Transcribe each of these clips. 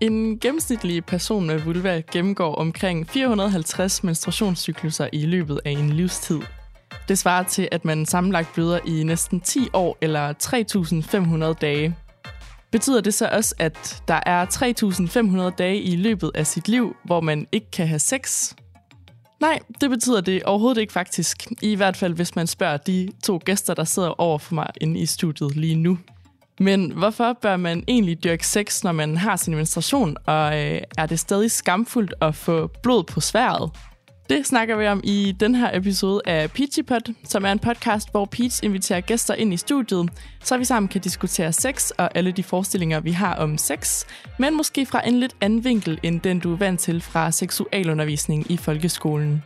En gennemsnitlig person med vulva gennemgår omkring 450 menstruationscykluser i løbet af en livstid. Det svarer til, at man sammenlagt bløder i næsten 10 år eller 3.500 dage. Betyder det så også, at der er 3.500 dage i løbet af sit liv, hvor man ikke kan have sex? Nej, det betyder det overhovedet ikke faktisk. I hvert fald, hvis man spørger de to gæster, der sidder over for mig inde i studiet lige nu. Men hvorfor bør man egentlig dyrke sex, når man har sin menstruation, og øh, er det stadig skamfuldt at få blod på sværet? Det snakker vi om i den her episode af Peachy Pod, som er en podcast, hvor Peach inviterer gæster ind i studiet, så vi sammen kan diskutere sex og alle de forestillinger, vi har om sex, men måske fra en lidt anden vinkel, end den du er vant til fra seksualundervisning i folkeskolen.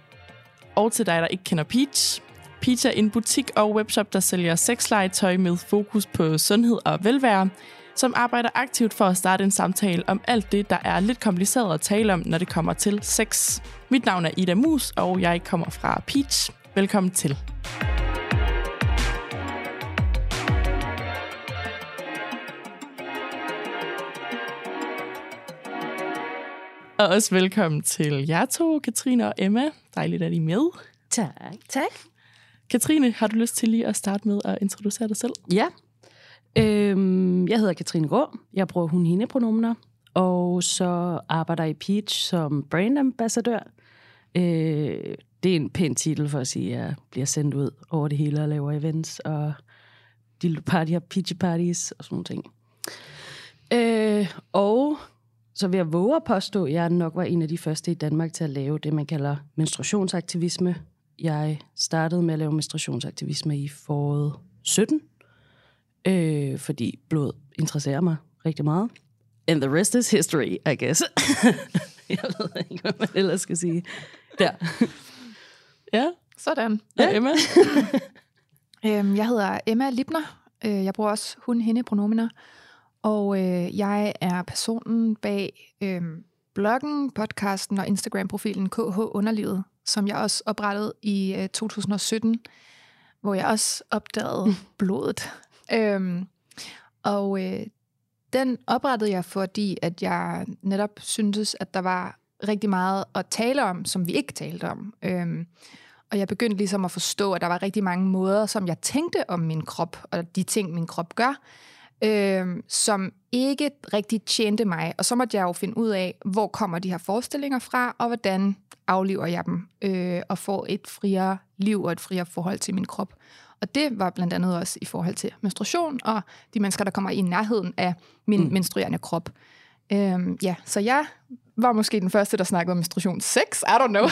Og til dig, der ikke kender Peach, Peach er en butik og webshop, der sælger sexlegetøj med fokus på sundhed og velvære, som arbejder aktivt for at starte en samtale om alt det, der er lidt kompliceret at tale om, når det kommer til sex. Mit navn er Ida Mus, og jeg kommer fra Peach. Velkommen til. Og også velkommen til jer to, Katrine og Emma. Dejligt, at I er med. Tak. Tak. Katrine, har du lyst til lige at starte med at introducere dig selv? Ja. Øhm, jeg hedder Katrine Grå. Jeg bruger hun hende pronomener og så arbejder jeg i Peach som brandambassadør. Øh, det er en pæn titel for at sige, at jeg bliver sendt ud over det hele og laver events og de party peachy parties og sådan nogle ting. Øh, og så vil jeg våge at påstå, at jeg nok var en af de første i Danmark til at lave det, man kalder menstruationsaktivisme. Jeg startede med at lave menstruationsaktivisme i foråret 17, øh, fordi blod interesserer mig rigtig meget. And the rest is history, I guess. jeg ved ikke, hvad man ellers skal sige. Der. Ja, Sådan. ja. Emma? Øhm, jeg hedder Emma Libner. Øh, Jeg bruger også hun, hende pronomener. Og øh, jeg er personen bag øh, bloggen, podcasten og Instagram-profilen KH Underlivet, som jeg også oprettede i øh, 2017, hvor jeg også opdagede blodet. Øhm, og øh, den oprettede jeg, fordi at jeg netop syntes, at der var rigtig meget at tale om, som vi ikke talte om. Øhm, og jeg begyndte ligesom at forstå, at der var rigtig mange måder, som jeg tænkte om min krop, og de ting, min krop gør, øhm, som ikke rigtig tjente mig. Og så måtte jeg jo finde ud af, hvor kommer de her forestillinger fra, og hvordan afliver jeg dem, øh, og får et friere liv og et friere forhold til min krop. Og det var blandt andet også i forhold til menstruation, og de mennesker, der kommer i nærheden af min mm. menstruerende krop. Øhm, ja, så jeg var måske den første, der snakkede om menstruation 6, I don't know.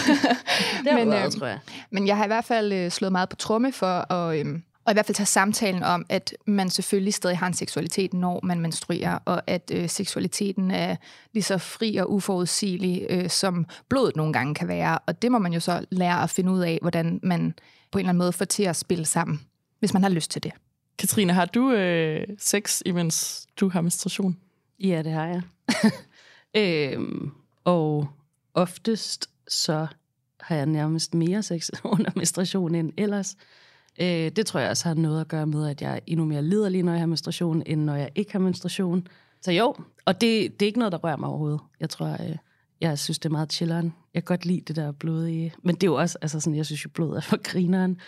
Det Men, men, øh, øh, tror jeg. Men jeg har i hvert fald øh, slået meget på tromme for at, øhm, og i hvert fald tage samtalen om, at man selvfølgelig stadig har en seksualitet, når man menstruerer, og at øh, seksualiteten er lige så fri og uforudsigelig, øh, som blodet nogle gange kan være. Og det må man jo så lære at finde ud af, hvordan man på en eller anden måde får til at spille sammen, hvis man har lyst til det. Katrine, har du øh, sex, imens du har menstruation? Ja, det har jeg. øhm, og oftest så har jeg nærmest mere sex under menstruation end ellers. Øh, det tror jeg også har noget at gøre med, at jeg er endnu mere liderlig, når jeg har menstruation, end når jeg ikke har menstruation. Så jo, og det, det er ikke noget, der rører mig overhovedet. Jeg tror, øh, jeg synes, det er meget chilleren. Jeg kan godt lide det der blod i. Men det er jo også, altså sådan, jeg synes jo, blod er for grineren.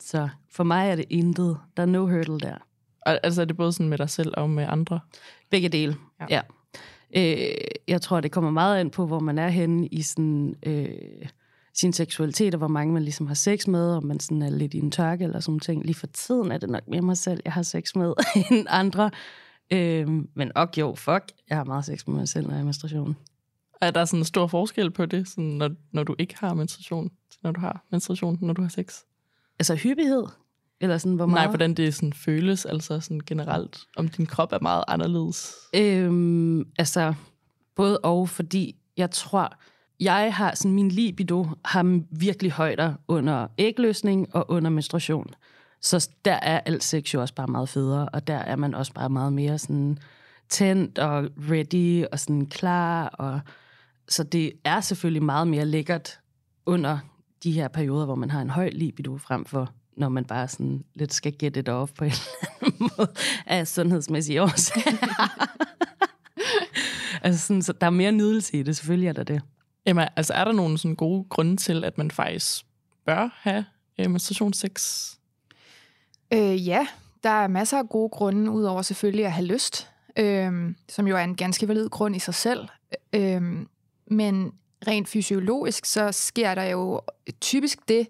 Så for mig er det intet. Der er no hurdle der. Og, altså er det både sådan med dig selv og med andre? Begge dele, Ja. ja. Øh, jeg tror, det kommer meget ind på, hvor man er henne i sådan, øh, sin seksualitet, og hvor mange man ligesom har sex med, og man sådan er lidt i en tørke eller sådan ting. Lige for tiden er det nok mere mig selv, jeg har sex med, end andre. Øh, men ok, jo, fuck, jeg har meget sex med mig selv, når jeg er i menstruation. Er der sådan en stor forskel på det, sådan når, når du ikke har menstruation, til når du har menstruation, når du har sex? Altså hyppighed? Eller sådan, hvor meget? Nej, hvordan det sådan føles, altså sådan generelt, om din krop er meget anderledes. Øhm, altså, både og, fordi jeg tror, jeg har sådan, min libido har virkelig højder under ægløsning og under menstruation. Så der er alt sex jo også bare meget federe, og der er man også bare meget mere sådan tændt og ready og sådan klar, og så det er selvfølgelig meget mere lækkert under de her perioder, hvor man har en høj libido, frem for når man bare sådan lidt skal get it off på en eller anden måde af sundhedsmæssige årsager. altså sådan, så der er mere nydelse i det, selvfølgelig er der det. Emma, altså er der nogle sådan gode grunde til, at man faktisk bør have øh, menstruationssex? Øh, ja, der er masser af gode grunde, udover selvfølgelig at have lyst, øh, som jo er en ganske valid grund i sig selv. Øh, men rent fysiologisk, så sker der jo typisk det,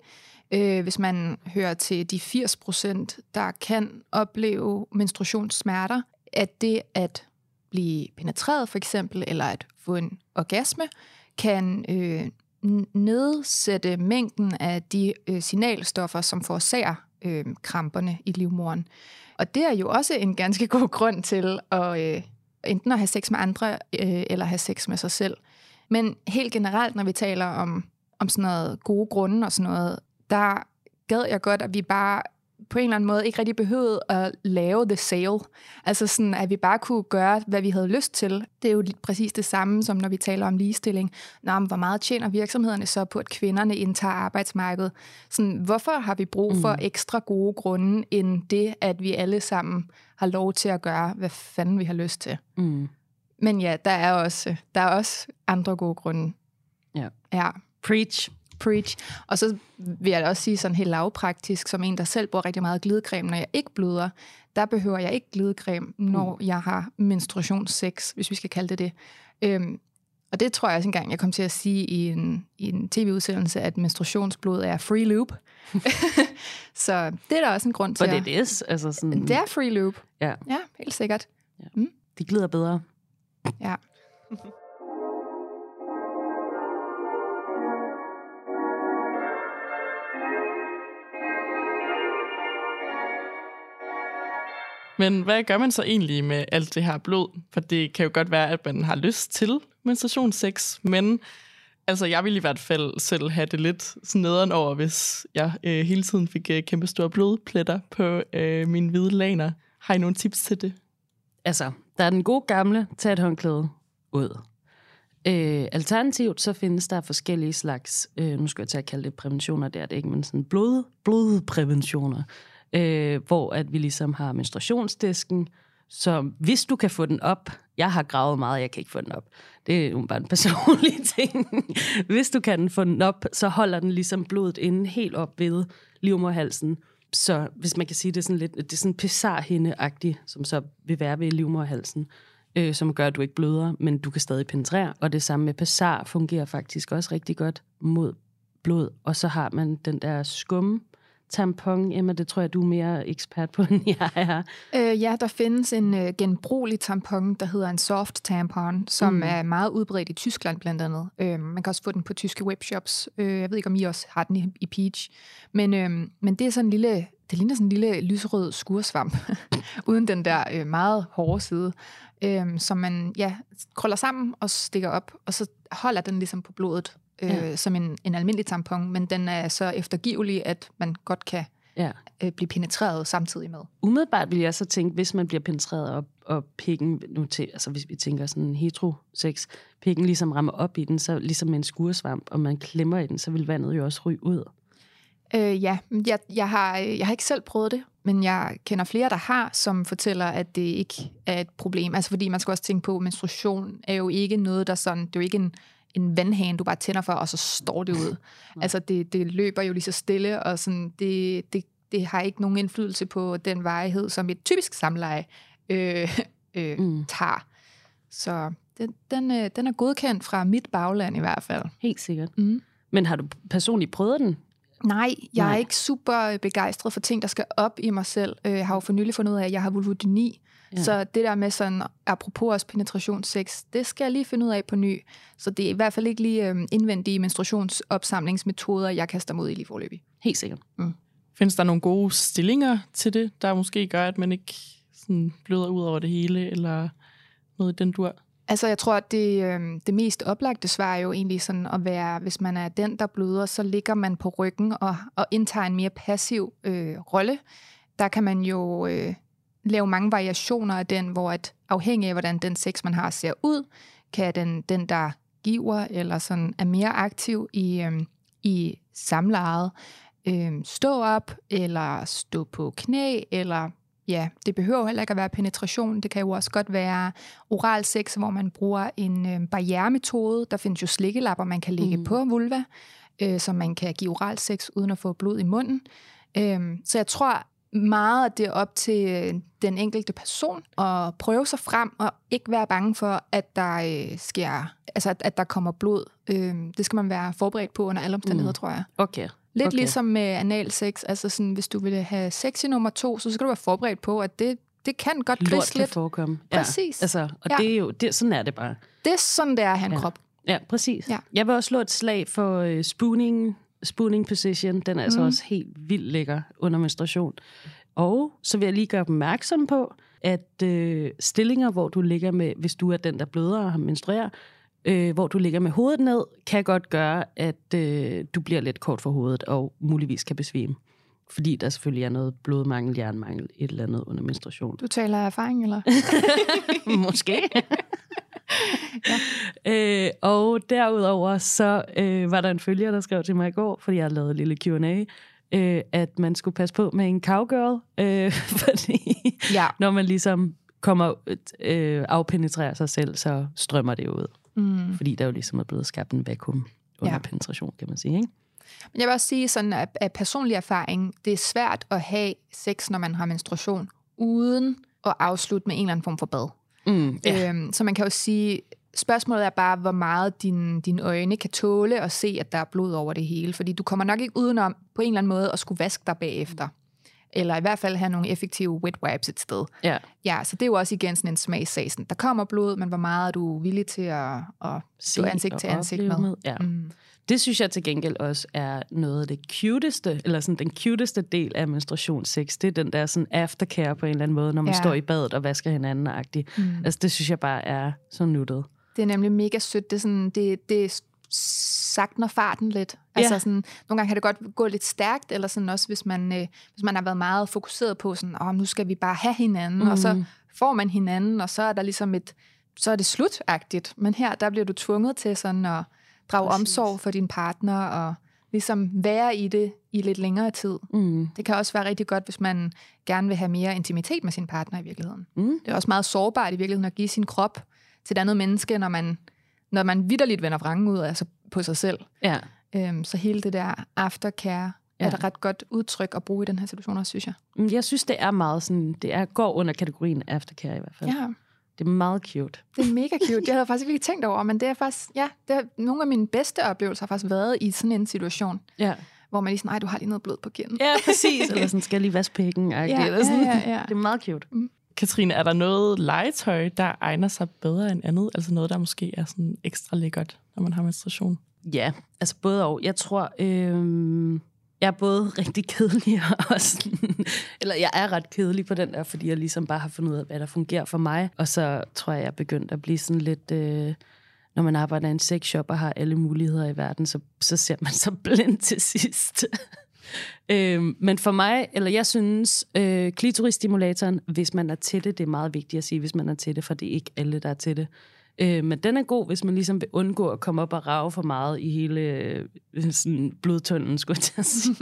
øh, hvis man hører til de 80 procent, der kan opleve menstruationssmerter, at det at blive penetreret for eksempel, eller at få en orgasme, kan øh, nedsætte mængden af de øh, signalstoffer, som forårsager øh, kramperne i livmoren. Og det er jo også en ganske god grund til at øh, enten at have sex med andre, øh, eller have sex med sig selv. Men helt generelt, når vi taler om, om sådan noget gode grunde og sådan noget, der gad jeg godt, at vi bare på en eller anden måde ikke rigtig behøvede at lave the sale. Altså sådan, at vi bare kunne gøre, hvad vi havde lyst til. Det er jo præcis det samme, som når vi taler om ligestilling. Nå, men hvor meget tjener virksomhederne så på, at kvinderne indtager arbejdsmarkedet? Sådan, hvorfor har vi brug for mm. ekstra gode grunde, end det, at vi alle sammen har lov til at gøre, hvad fanden vi har lyst til? Mm. Men ja, der er også, der er også andre gode grunde. Ja. ja. Preach. Preach. Og så vil jeg også sige sådan helt lavpraktisk, som en, der selv bruger rigtig meget glidecreme, når jeg ikke bløder, der behøver jeg ikke glidecreme, når mm. jeg har menstruationssex, hvis vi skal kalde det det. Øhm, og det tror jeg også engang, jeg kom til at sige i en, i en tv-udsendelse, at menstruationsblod er free loop. så det er der også en grund til. For det er Altså sådan... Det er free loop. Ja. Ja, helt sikkert. Ja. Mm. De glider bedre. Ja. Men hvad gør man så egentlig med alt det her blod? For det kan jo godt være, at man har lyst til menstruationssex, men altså, jeg vil i hvert fald selv have det lidt sådan nederen over, hvis jeg øh, hele tiden fik øh, kæmpe store blodpletter på øh, mine hvide laner. Har I nogle tips til det? Altså, der er den gode gamle, tag et håndklæde ud. Øh, alternativt så findes der forskellige slags, øh, nu skal jeg tage at kalde det præventioner, det er det ikke, men sådan blod, blodpræventioner, øh, hvor at vi ligesom har menstruationsdisken, så hvis du kan få den op, jeg har gravet meget, jeg kan ikke få den op. Det er jo bare en personlig ting. hvis du kan få den op, så holder den ligesom blodet inde helt op ved livmorhalsen. Så hvis man kan sige, det er sådan lidt, det er sådan pessarhinde som så vil være ved livmorhalsen, øh, som gør, at du ikke bløder, men du kan stadig penetrere. Og det samme med pessar fungerer faktisk også rigtig godt mod blod. Og så har man den der skum, tampon, Emma, det tror jeg, du er mere ekspert på, end jeg er. Øh, ja, der findes en øh, genbrugelig tampon, der hedder en soft tampon, som mm. er meget udbredt i Tyskland blandt andet. Øh, man kan også få den på tyske webshops. Øh, jeg ved ikke, om I også har den i, i Peach. Men, øh, men det er sådan en lille, det ligner sådan en lille lyserød skursvamp, uden den der øh, meget hårde side, øh, som man ja, krøller sammen og stikker op, og så holder den ligesom på blodet øh, ja. som en, en almindelig tampon, men den er så eftergivelig, at man godt kan ja. øh, blive penetreret samtidig med. Umiddelbart vil jeg så tænke, hvis man bliver penetreret op, og pikken, nu til, altså hvis vi tænker sådan heterosex, pikken ligesom rammer op i den, så ligesom en skuresvamp, og man klemmer i den, så vil vandet jo også ryge ud. Øh, ja, jeg, jeg, har, jeg har ikke selv prøvet det, men jeg kender flere, der har, som fortæller, at det ikke er et problem. Altså fordi man skal også tænke på, at menstruation er jo ikke noget, der sådan, det er jo ikke en en vandhane, du bare tænder for, og så står det ud. altså, det, det løber jo lige så stille, og sådan, det, det, det har ikke nogen indflydelse på den vejhed, som et typisk samleje øh, øh, mm. tager. Så den, den, øh, den er godkendt fra mit bagland i hvert fald. Helt sikkert. Mm. Men har du personligt prøvet den? Nej, jeg Nej. er ikke super begejstret for ting, der skal op i mig selv. Jeg har jo for nylig fundet ud af, at jeg har vulvodyni, Ja. Så det der med sådan, apropos også penetrationssex, det skal jeg lige finde ud af på ny. Så det er i hvert fald ikke lige øh, indvendige menstruationsopsamlingsmetoder, jeg kaster mod i lige forløbig. Helt sikkert. Mm. Findes der nogle gode stillinger til det, der måske gør, at man ikke sådan bløder ud over det hele, eller noget i den dur? Altså, jeg tror, at det, øh, det mest oplagte svar er jo egentlig sådan at være, hvis man er den, der bløder, så ligger man på ryggen og, og indtager en mere passiv øh, rolle. Der kan man jo øh, lave mange variationer af den, hvor at afhængig af, hvordan den sex, man har, ser ud, kan den, den der giver, eller sådan er mere aktiv i, øhm, i samlejet, øhm, stå op, eller stå på knæ, eller ja, det behøver jo heller ikke at være penetration. Det kan jo også godt være oral sex, hvor man bruger en øh, barrieremetode. Der findes jo slikkelapper, man kan lægge mm. på vulva, øh, så man kan give oral sex uden at få blod i munden. Øhm, så jeg tror meget, at det er op til øh, den enkelte person at prøve sig frem og ikke være bange for, at der øh, sker, altså at, at der kommer blod. Øhm, det skal man være forberedt på under alle omstændigheder, mm. tror jeg. Okay. Lidt Okay. ligesom med analsex. Altså sådan, hvis du vil have sex i nummer to, så skal du være forberedt på, at det, det kan godt kan lidt. forekomme. Præcis. Altså, og Ja. det er jo, det, sådan er det bare. Det er sådan, det er at have en Ja. krop. Ja, præcis. Ja. Jeg vil også slå et slag for øh, spooning, spooning position. Den er altså Mm. også helt vildt lækker under menstruation. Og så vil jeg lige gøre opmærksom på, at øh, stillinger, hvor du ligger med, hvis du er den, der bløder og har menstruerer, øh, hvor du ligger med hovedet ned, kan godt gøre, at øh, du bliver lidt kort for hovedet og muligvis kan besvime. Fordi der selvfølgelig er noget blodmangel, jernmangel, et eller andet under menstruation. Du taler af erfaring, eller? Måske. ja. øh, og derudover så øh, var der en følger, der skrev til mig i går, fordi jeg havde lavet en lille Q&A, øh, at man skulle passe på med en cowgirl, øh, fordi Ja. når man ligesom kommer øh, afpenetrerer sig selv, så strømmer det ud. Mm. Fordi der jo ligesom er blevet skabt en vakuum under ja. penetration, kan man sige. Ikke? Men jeg vil også sige, sådan, at, at personlig erfaring, det er svært at have sex, når man har menstruation, uden at afslutte med en eller anden form for bad. Mm, yeah. Øhm, så man kan jo sige, spørgsmålet er bare, hvor meget din, dine øjne kan tåle at se, at der er blod over det hele. Fordi du kommer nok ikke udenom på en eller anden måde at skulle vaske dig bagefter. Eller i hvert fald have nogle effektive wet wipes et sted. ja. Ja, så det er jo også igen sådan en smagssag. Sådan, Der kommer blod, men hvor meget er du villig til at, at stå ansigt til ansigt med? med. Ja. Mm. Det synes jeg til gengæld også er noget af det cuteste, eller sådan den cuteste del af menstruationssex. Det er den der sådan aftercare på en eller anden måde, når man Ja. står i badet og vasker hinanden agtigt. Mm. Altså det synes jeg bare er så nuttet. Det er nemlig mega sødt. Det er, sådan, det, det sagtner farten lidt. Altså Ja. sådan, nogle gange kan det godt gå lidt stærkt, eller sådan også, hvis man, øh, hvis man har været meget fokuseret på, sådan, oh, nu skal vi bare have hinanden, mm. og så Mhm. får man hinanden, og så er der ligesom et, så er det slutagtigt. Men her, der bliver du tvunget til sådan at drage Præcis. omsorg for din partner, og ligesom være i det i lidt længere tid. Mm. Det kan også være rigtig godt, hvis man gerne vil have mere intimitet med sin partner i virkeligheden. Mm. Det er også meget sårbart i virkeligheden at give sin krop til et andet menneske, når man, når man vidderligt vender vrangen ud altså på sig selv. Ja. Øhm, så hele det der aftercare ja. Er et ret godt udtryk at bruge i den her situation også, synes jeg. Jeg synes, det er meget sådan, det er, går under kategorien aftercare i hvert fald. Ja, Det er meget cute. det er mega cute. Det havde jeg faktisk ikke tænkt over, men det er faktisk, ja, det er, nogle af mine bedste oplevelser har faktisk været i sådan en situation, Ja, hvor man lige sådan, nej, du har lige noget blod på kinden. ja præcis. eller sådan, skal jeg lige vaske pikken? Ja, eller sådan. ja, ja, ja. Det er meget cute. Katrine, er der noget legetøj, der egner sig bedre end andet? Altså noget, der måske er sådan ekstra lækkert, når man har menstruation? Ja, altså både og. Jeg tror, øh, jeg er både rigtig kedelig og sådan, eller jeg er ret kedelig på den der, fordi jeg ligesom bare har fundet ud af, hvad der fungerer for mig. Og så tror jeg, jeg er begyndt at blive sådan lidt, øh, når man arbejder i en sexshop og har alle muligheder i verden, så, så ser man så blind til sidst. Øhm, men for mig, eller jeg synes, øh, klitorisstimulatoren, hvis man er til det, det er meget vigtigt at sige, hvis man er til det, for det er ikke alle, der er til det. Øh, men den er god, hvis man ligesom vil undgå at komme op og rave for meget i hele øh, sådan blodtunnelen, skulle jeg til at sige.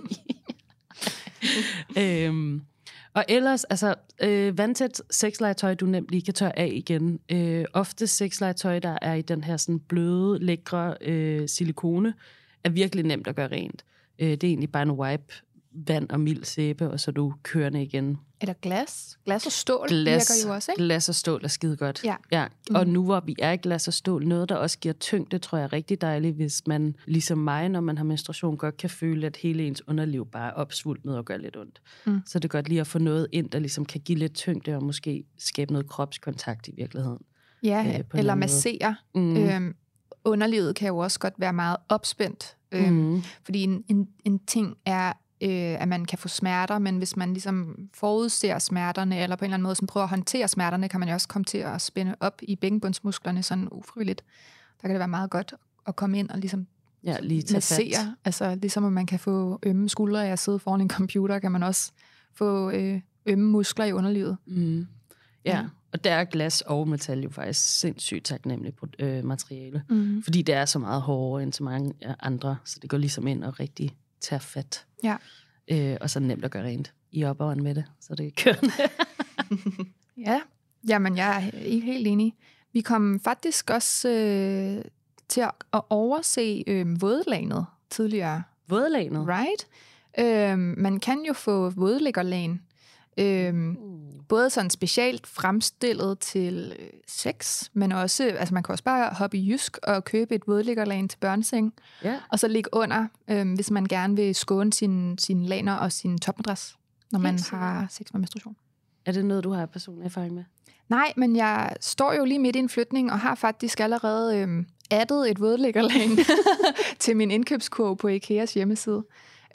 øhm, og ellers, altså, øh, vandtæt sexlegetøj, du nemt lige kan tørre af igen. Øh, ofte sexlegetøj, der er i den her sådan bløde, lækre øh, silikone, er virkelig nemt at gøre rent. Øh, det er egentlig bare en wipe, vand og mild sæbe, og så du kørende igen. Eller glas. Glas og stål Glas, virker jo også, ikke? glas og stål er skide godt. Ja. ja. Og nu hvor vi er i glas og stål, noget der også giver tyngde, tror jeg er rigtig dejligt, hvis man, ligesom mig, når man har menstruation, godt kan føle, at hele ens underliv bare er opsvulmet og gør lidt ondt. Mm. Så det er godt lige at få noget ind, der ligesom kan give lidt tyngde og måske skabe noget kropskontakt i virkeligheden. Ja, øh, eller massere. Mm. Øhm, underlivet kan jo også godt være meget opspændt. Øhm, Mm. Fordi en, en, en ting er, øh, at man kan få smerter, men hvis man ligesom forudser smerterne, eller på en eller anden måde sådan prøver at håndtere smerterne, kan man jo også komme til at spænde op i bækkenbundsmusklerne sådan ufrivilligt. Der kan det være meget godt at komme ind og ligesom Ja, lige tage fat. massere. Altså ligesom at man kan få ømme skuldre af at sidde foran en computer, kan man også få øh, ømme muskler i underlivet. Mm. Ja, Ja. Og der er glas og metal jo faktisk sindssygt taknemmeligt øh, materiale. Mm. Fordi det er så meget hårdere end så mange andre, så det går ligesom ind og rigtig tager fat. Ja. Øh, og så nemt at gøre rent i opperen med det, så det er kørende. Ja, jamen jeg er ikke helt enig. Vi kom faktisk også øh, til at, at overse øh, vådlanet tidligere, Vådlanet. right? Øh, man kan jo få vådlæggerlagen, øh, Mm. både sådan specielt fremstillet til øh, sex, men også, altså man kan også bare hoppe i Jysk og købe et vådlæggerlagen til børneseng, Ja. og så ligge under, øh, hvis man gerne vil skåne sine sin laner og sin topmadras, når man Helt har sex med menstruation. Er det noget, du har personlig erfaring med? Nej, men jeg står jo lige midt i en flytning, og har faktisk allerede øhm, addet et vådlæggerlag til min indkøbskurv på Ikeas hjemmeside.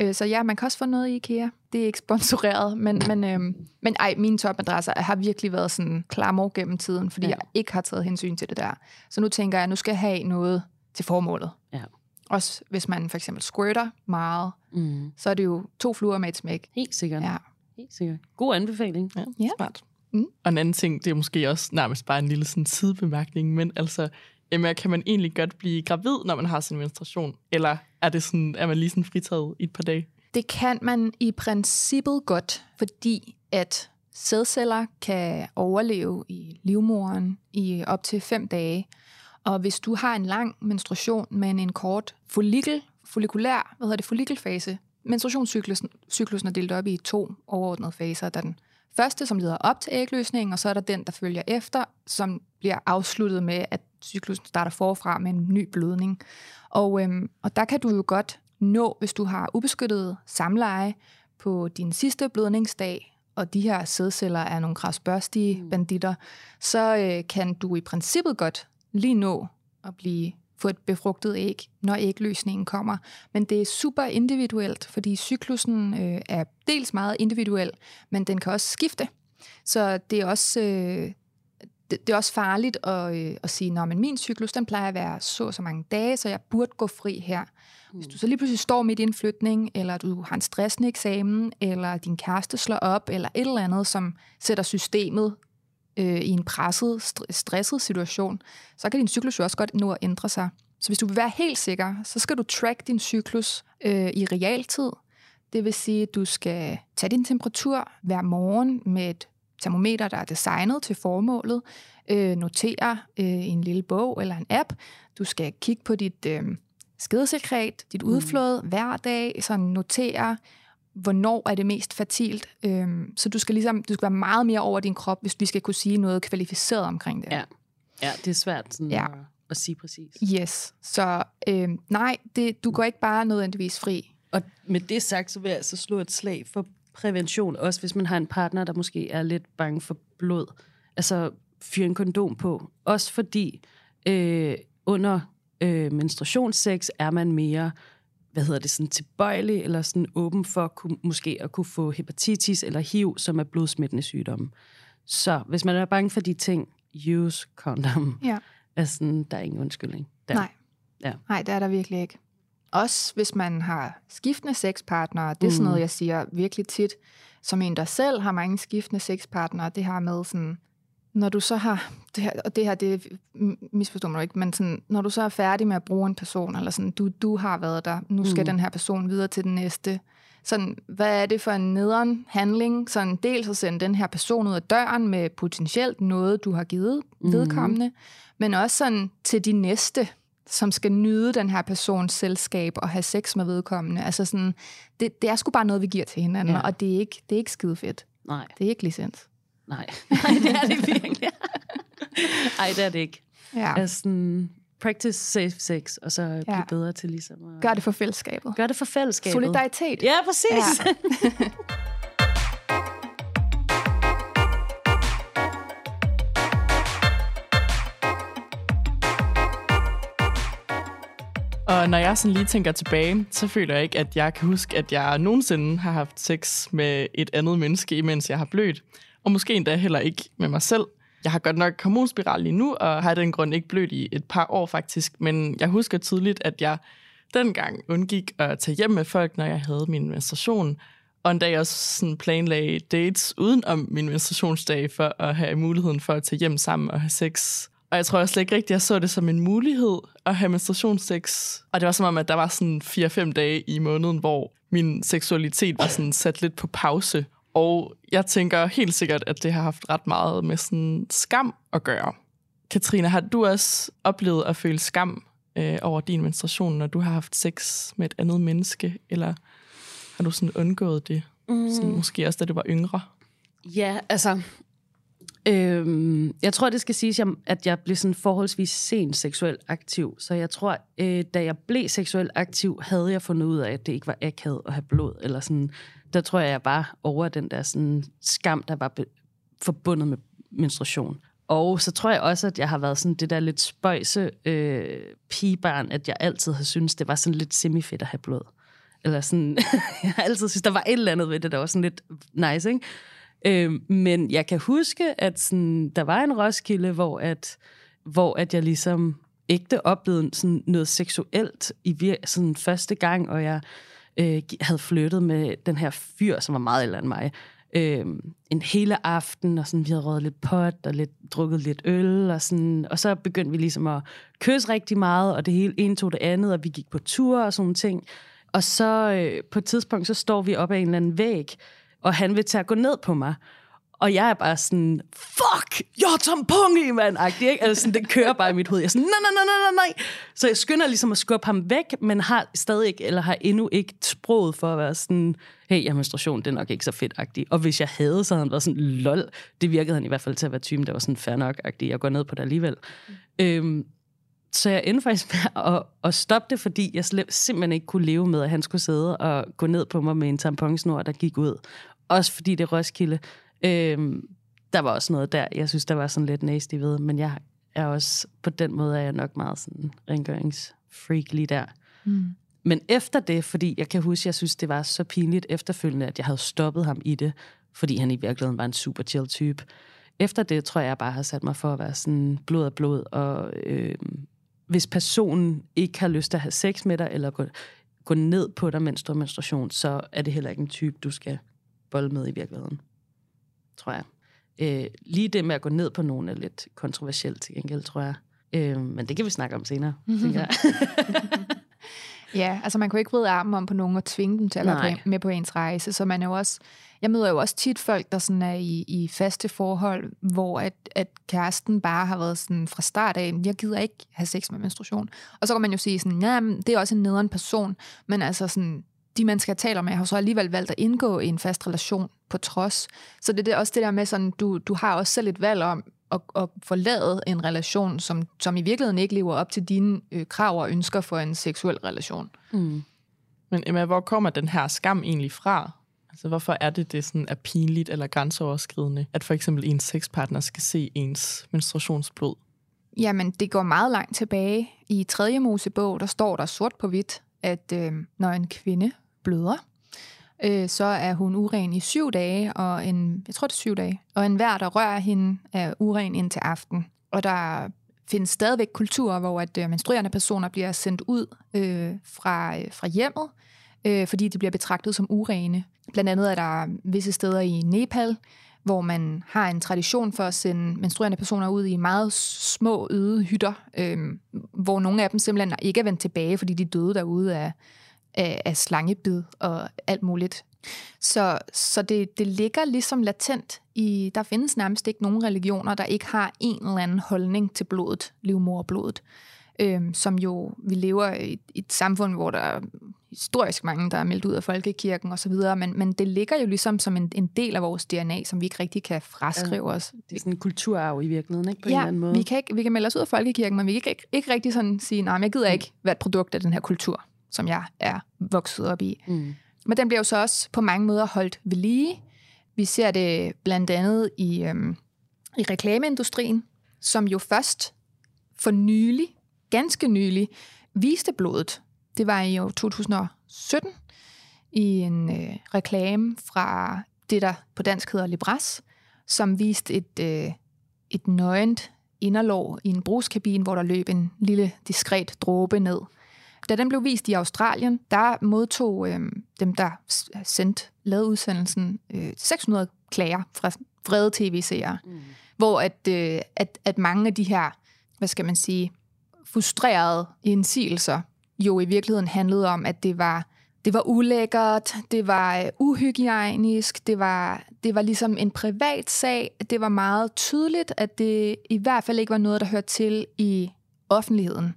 Øh, så ja, man kan også få noget i Ikea. Det er ikke sponsoreret, men, men, øhm, men ej, mine topadresser har virkelig været sådan klammer gennem tiden, fordi Ja. ja. jeg ikke har taget hensyn til det der. Så nu tænker jeg, at nu skal jeg have noget til formålet. Ja. Også hvis man for eksempel squirter meget, Mm. så er det jo to fluer med et smæk. Helt sikkert. Ja. Helt sikkert. God anbefaling. Ja, Ja. smart. Mm. Og en anden ting, det er måske også nærmest bare en lille sådan, sidebemærkning, men altså, Emma, kan man egentlig godt blive gravid, når man har sin menstruation? Eller er, det sådan, er man lige sådan fritaget i et par dage? Det kan man i princippet godt, fordi at sædceller kan overleve i livmoderen i op til 5 dage. Og hvis du har en lang menstruation, men en kort follikel, follikulær, hvad hedder det, follikelfase, menstruationscyklusen cyklusen er delt op i to overordnede faser. Der er den første, som leder op til ægløsningen, og så er der den, der følger efter, som bliver afsluttet med, at cyklusen starter forfra med en ny blødning. Og, øhm, og der kan du jo godt nå, hvis du har ubeskyttet samleje på din sidste blødningsdag, og de her sædceller er nogle krasbørstige Mm. banditter, så øh, kan du i princippet godt lige nå at blive få et befrugtet æg, når ægløsningen kommer. Men det er super individuelt, fordi cyklusen øh, er dels meget individuel, men den kan også skifte. Så det er også, øh, det, det er også farligt at, øh, at sige, at min cyklus den plejer at være så og så mange dage, så jeg burde gå fri her. Hvis du så lige pludselig står midt i en flytning, eller du har en stressende eksamen, eller din kæreste slår op, eller et eller andet, som sætter systemet øh, i en presset, st- stresset situation, så kan din cyklus jo også godt nå at ændre sig. Så hvis du vil være helt sikker, så skal du track din cyklus øh, i realtid. Det vil sige, at du skal tage din temperatur hver morgen med et termometer, der er designet til formålet. Øh, notere øh, i en lille bog eller en app. Du skal kigge på dit øh, skedesekret, dit udflåd mm. hver dag, så notere, hvornår er det mest fertilt. Øhm, så du skal ligesom, du skal være meget mere over din krop, hvis vi skal kunne sige noget kvalificeret omkring det. Ja. Ja, det er svært sådan Ja. at, at sige præcis. Yes. Så øhm, nej, det, du går ikke bare nødvendigvis fri. Og med det sagt, så vil jeg altså slå et slag for prævention, også hvis man har en partner, der måske er lidt bange for blod. Altså, fyre en kondom på. Også fordi øh, under øh, menstruationssex er man mere hvad hedder det, sådan tilbøjelig eller sådan åben for kunne, måske at kunne få hepatitis eller HIV, som er blodsmittende sygdomme. Så hvis man er bange for de ting, use condom. Ja. Altså, der er ingen undskyldning. Der. Nej. Ja. Nej, det er der virkelig ikke. Også hvis man har skiftende sexpartnere, det er sådan Mm. noget, jeg siger virkelig tit, som en, der selv har mange skiftende sexpartnere, det har med sådan, når du så har, det her, og det her, det misforstår man ikke, men sådan, når du så er færdig med at bruge en person, eller sådan, du, du har været der, nu skal Mm. den her person videre til den næste, sådan, hvad er det for en nederen handling? Sådan, dels at sende den her person ud af døren med potentielt noget, du har givet Mhm. vedkommende, men også sådan til de næste, som skal nyde den her persons selskab og have sex med vedkommende. Altså sådan, det, det er sgu bare noget, vi giver til hinanden, ja. og det er, ikke, det er ikke skide fedt. Nej, Det er ikke licens. Nej. nej, det er det virkelig. Nej, det er det ikke. Ja. Altså, sådan, practice safe sex, og så blive Ja. bedre til ligesom at... Gør det for fællesskabet. Gør det for fællesskabet. Solidaritet. Ja, præcis. Ja. Og når jeg sådan lige tænker tilbage, så føler jeg ikke, at jeg kan huske, at jeg nogensinde har haft sex med et andet menneske, imens jeg har blødt. Og måske endda heller ikke med mig selv. Jeg har godt nok hormonspiral lige nu, og har den grund ikke blødt i et par år faktisk. Men jeg husker tydeligt, at jeg dengang undgik at tage hjem med folk, når jeg havde min menstruation. og en dag også sådan planlagde dates uden om min menstruationsdag for at have muligheden for at tage hjem sammen og have sex. Og jeg tror også slet ikke rigtigt, at jeg så det som en mulighed at have menstruationssex. Og det var som om, at der var sådan 4-5 dage i måneden, hvor min seksualitet var sådan sat lidt på pause. Og jeg tænker helt sikkert, at det har haft ret meget med sådan skam at gøre. Katrine, har du også oplevet at føle skam øh, over din menstruation, når du har haft sex med et andet menneske? Eller har du sådan undgået det? Mm. Sådan, måske også, da du var yngre? Ja, altså... Øhm, jeg tror, det skal siges, at jeg blev sådan forholdsvis sent seksuelt aktiv. Så jeg tror, øh, da jeg blev seksuelt aktiv, havde jeg fundet ud af, at det ikke var akavet at have blod. Eller sådan, der tror jeg, jeg bare over den der sådan, skam, der var forbundet med menstruation. Og så tror jeg også, at jeg har været sådan det der lidt spøjse øh, pigebarn, at jeg altid har syntes, det var sådan lidt semifedt at have blod. Eller sådan, jeg har altid synes, der var et eller andet ved det, der var sådan lidt nice, ikke? Øh, men jeg kan huske, at sådan, der var en Roskilde, hvor, at, hvor at jeg ligesom ægte oplevede sådan noget seksuelt i vir- sådan første gang, og jeg øh, havde flyttet med den her fyr, som var meget ældre end mig, øh, en hele aften, og sådan, vi havde røget lidt pot, og lidt, drukket lidt øl, og, sådan, og så begyndte vi ligesom at kysse rigtig meget, og det hele en tog det andet, og vi gik på tur og sådan ting. Og så øh, på et tidspunkt, så står vi op ad en eller anden væg, og han vil tage at gå ned på mig. Og jeg er bare sådan, fuck, jeg har tampon i, mand, ikke? Altså sådan, det kører bare i mit hoved. Jeg er sådan, nej, nej, nej, nej, nej. Så jeg skynder ligesom at skubbe ham væk, men har stadig ikke, eller har endnu ikke sproget for at være sådan, hey, jeg menstruation, det er nok ikke så fedt -agtig. Og hvis jeg havde, så havde han været sådan, lol. Det virkede han i hvert fald til at være typen, der var sådan fair nok -agtig. Jeg går ned på det alligevel. Mm. Øhm, så jeg endte faktisk med at, at stoppe det, fordi jeg simpelthen ikke kunne leve med, at han skulle sidde og gå ned på mig med en tamponsnor, der gik ud. Også fordi det er Roskilde. Øhm, der var også noget der, jeg synes, der var sådan lidt nasty ved, men jeg er også, på den måde er jeg nok meget sådan rengøringsfreak lige der. Mm. Men efter det, fordi jeg kan huske, jeg synes, det var så pinligt efterfølgende, at jeg havde stoppet ham i det, fordi han i virkeligheden var en super chill type. Efter det, tror jeg, jeg bare har sat mig for at være sådan blod af blod, og øh, hvis personen ikke har lyst til at have sex med dig, eller gå, gå ned på dig, mens du har menstruation, så er det heller ikke en type, du skal bolde med i virkeligheden tror jeg. Øh, lige det med at gå ned på nogen er lidt kontroversielt til gengæld, tror jeg. Øh, men det kan vi snakke om senere, tænker jeg. ja, altså man kan jo ikke vride armen om på nogen og tvinge dem til at være med på ens rejse, så man er jo også, jeg møder jo også tit folk, der sådan er i, i faste forhold, hvor at, at kæresten bare har været sådan fra start af, jeg gider ikke have sex med menstruation. Og så kan man jo sige sådan, ja, det er også en nederen person, men altså sådan, de mennesker, jeg taler med, har så alligevel valgt at indgå i en fast relation på trods. Så det er også det der med, sådan, du, du har også selv et valg om at, at forlade en relation, som, som i virkeligheden ikke lever op til dine øh, krav og ønsker for en seksuel relation. Mm. Men Emma, hvor kommer den her skam egentlig fra? Altså, hvorfor er det, det sådan er pinligt eller grænseoverskridende, at for eksempel en sexpartner skal se ens menstruationsblod? Jamen, det går meget langt tilbage. I 3. Mosebog, der står der sort på hvidt, at øh, når en kvinde bløder, øh, så er hun uren i syv dage, og en, jeg tror det er syv dage, og enhver, der rører hende, er uren indtil aften. Og der findes stadigvæk kulturer, hvor at øh, menstruerende personer bliver sendt ud øh, fra, øh, fra hjemmet, øh, fordi de bliver betragtet som urene. Blandt andet er der visse steder i Nepal, hvor man har en tradition for at sende menstruerende personer ud i meget små øde hytter, øh, hvor nogle af dem simpelthen ikke er vendt tilbage, fordi de døde derude af, af, af slangebid og alt muligt. Så, så det, det ligger ligesom latent i, der findes nærmest ikke nogen religioner, der ikke har en eller anden holdning til blodet, livmorblodet. Øhm, som jo, vi lever i et, et samfund, hvor der er historisk mange, der er meldt ud af folkekirken osv., men, men det ligger jo ligesom som en, en del af vores DNA, som vi ikke rigtig kan fraskrive ja, os. Det er sådan en kulturarv i virkeligheden, ikke? På ja, en eller anden måde. Vi kan, ikke, vi kan melde os ud af folkekirken, men vi kan ikke, ikke rigtig sådan sige, nej, jeg gider ikke være et produkt af den her kultur som jeg er vokset op i. Mm. Men den bliver jo så også på mange måder holdt ved lige. Vi ser det blandt andet i, øhm, i reklameindustrien, som jo først for nylig, ganske nylig, viste blodet. Det var i år 2017 i en øh, reklame fra det, der på dansk hedder Libras, som viste et, øh, et nøgent inderlov i en brugskabine, hvor der løb en lille diskret dråbe ned da den blev vist i Australien, der modtog øh, dem, der sendte, lavede udsendelsen, øh, 600 klager fra vrede tv-seere. Mm. Hvor at, øh, at, at mange af de her, hvad skal man sige, frustrerede indsigelser jo i virkeligheden handlede om, at det var det var ulækkert, det var øh, uhygiejnisk, det var, det var ligesom en privat sag. Det var meget tydeligt, at det i hvert fald ikke var noget, der hørte til i offentligheden.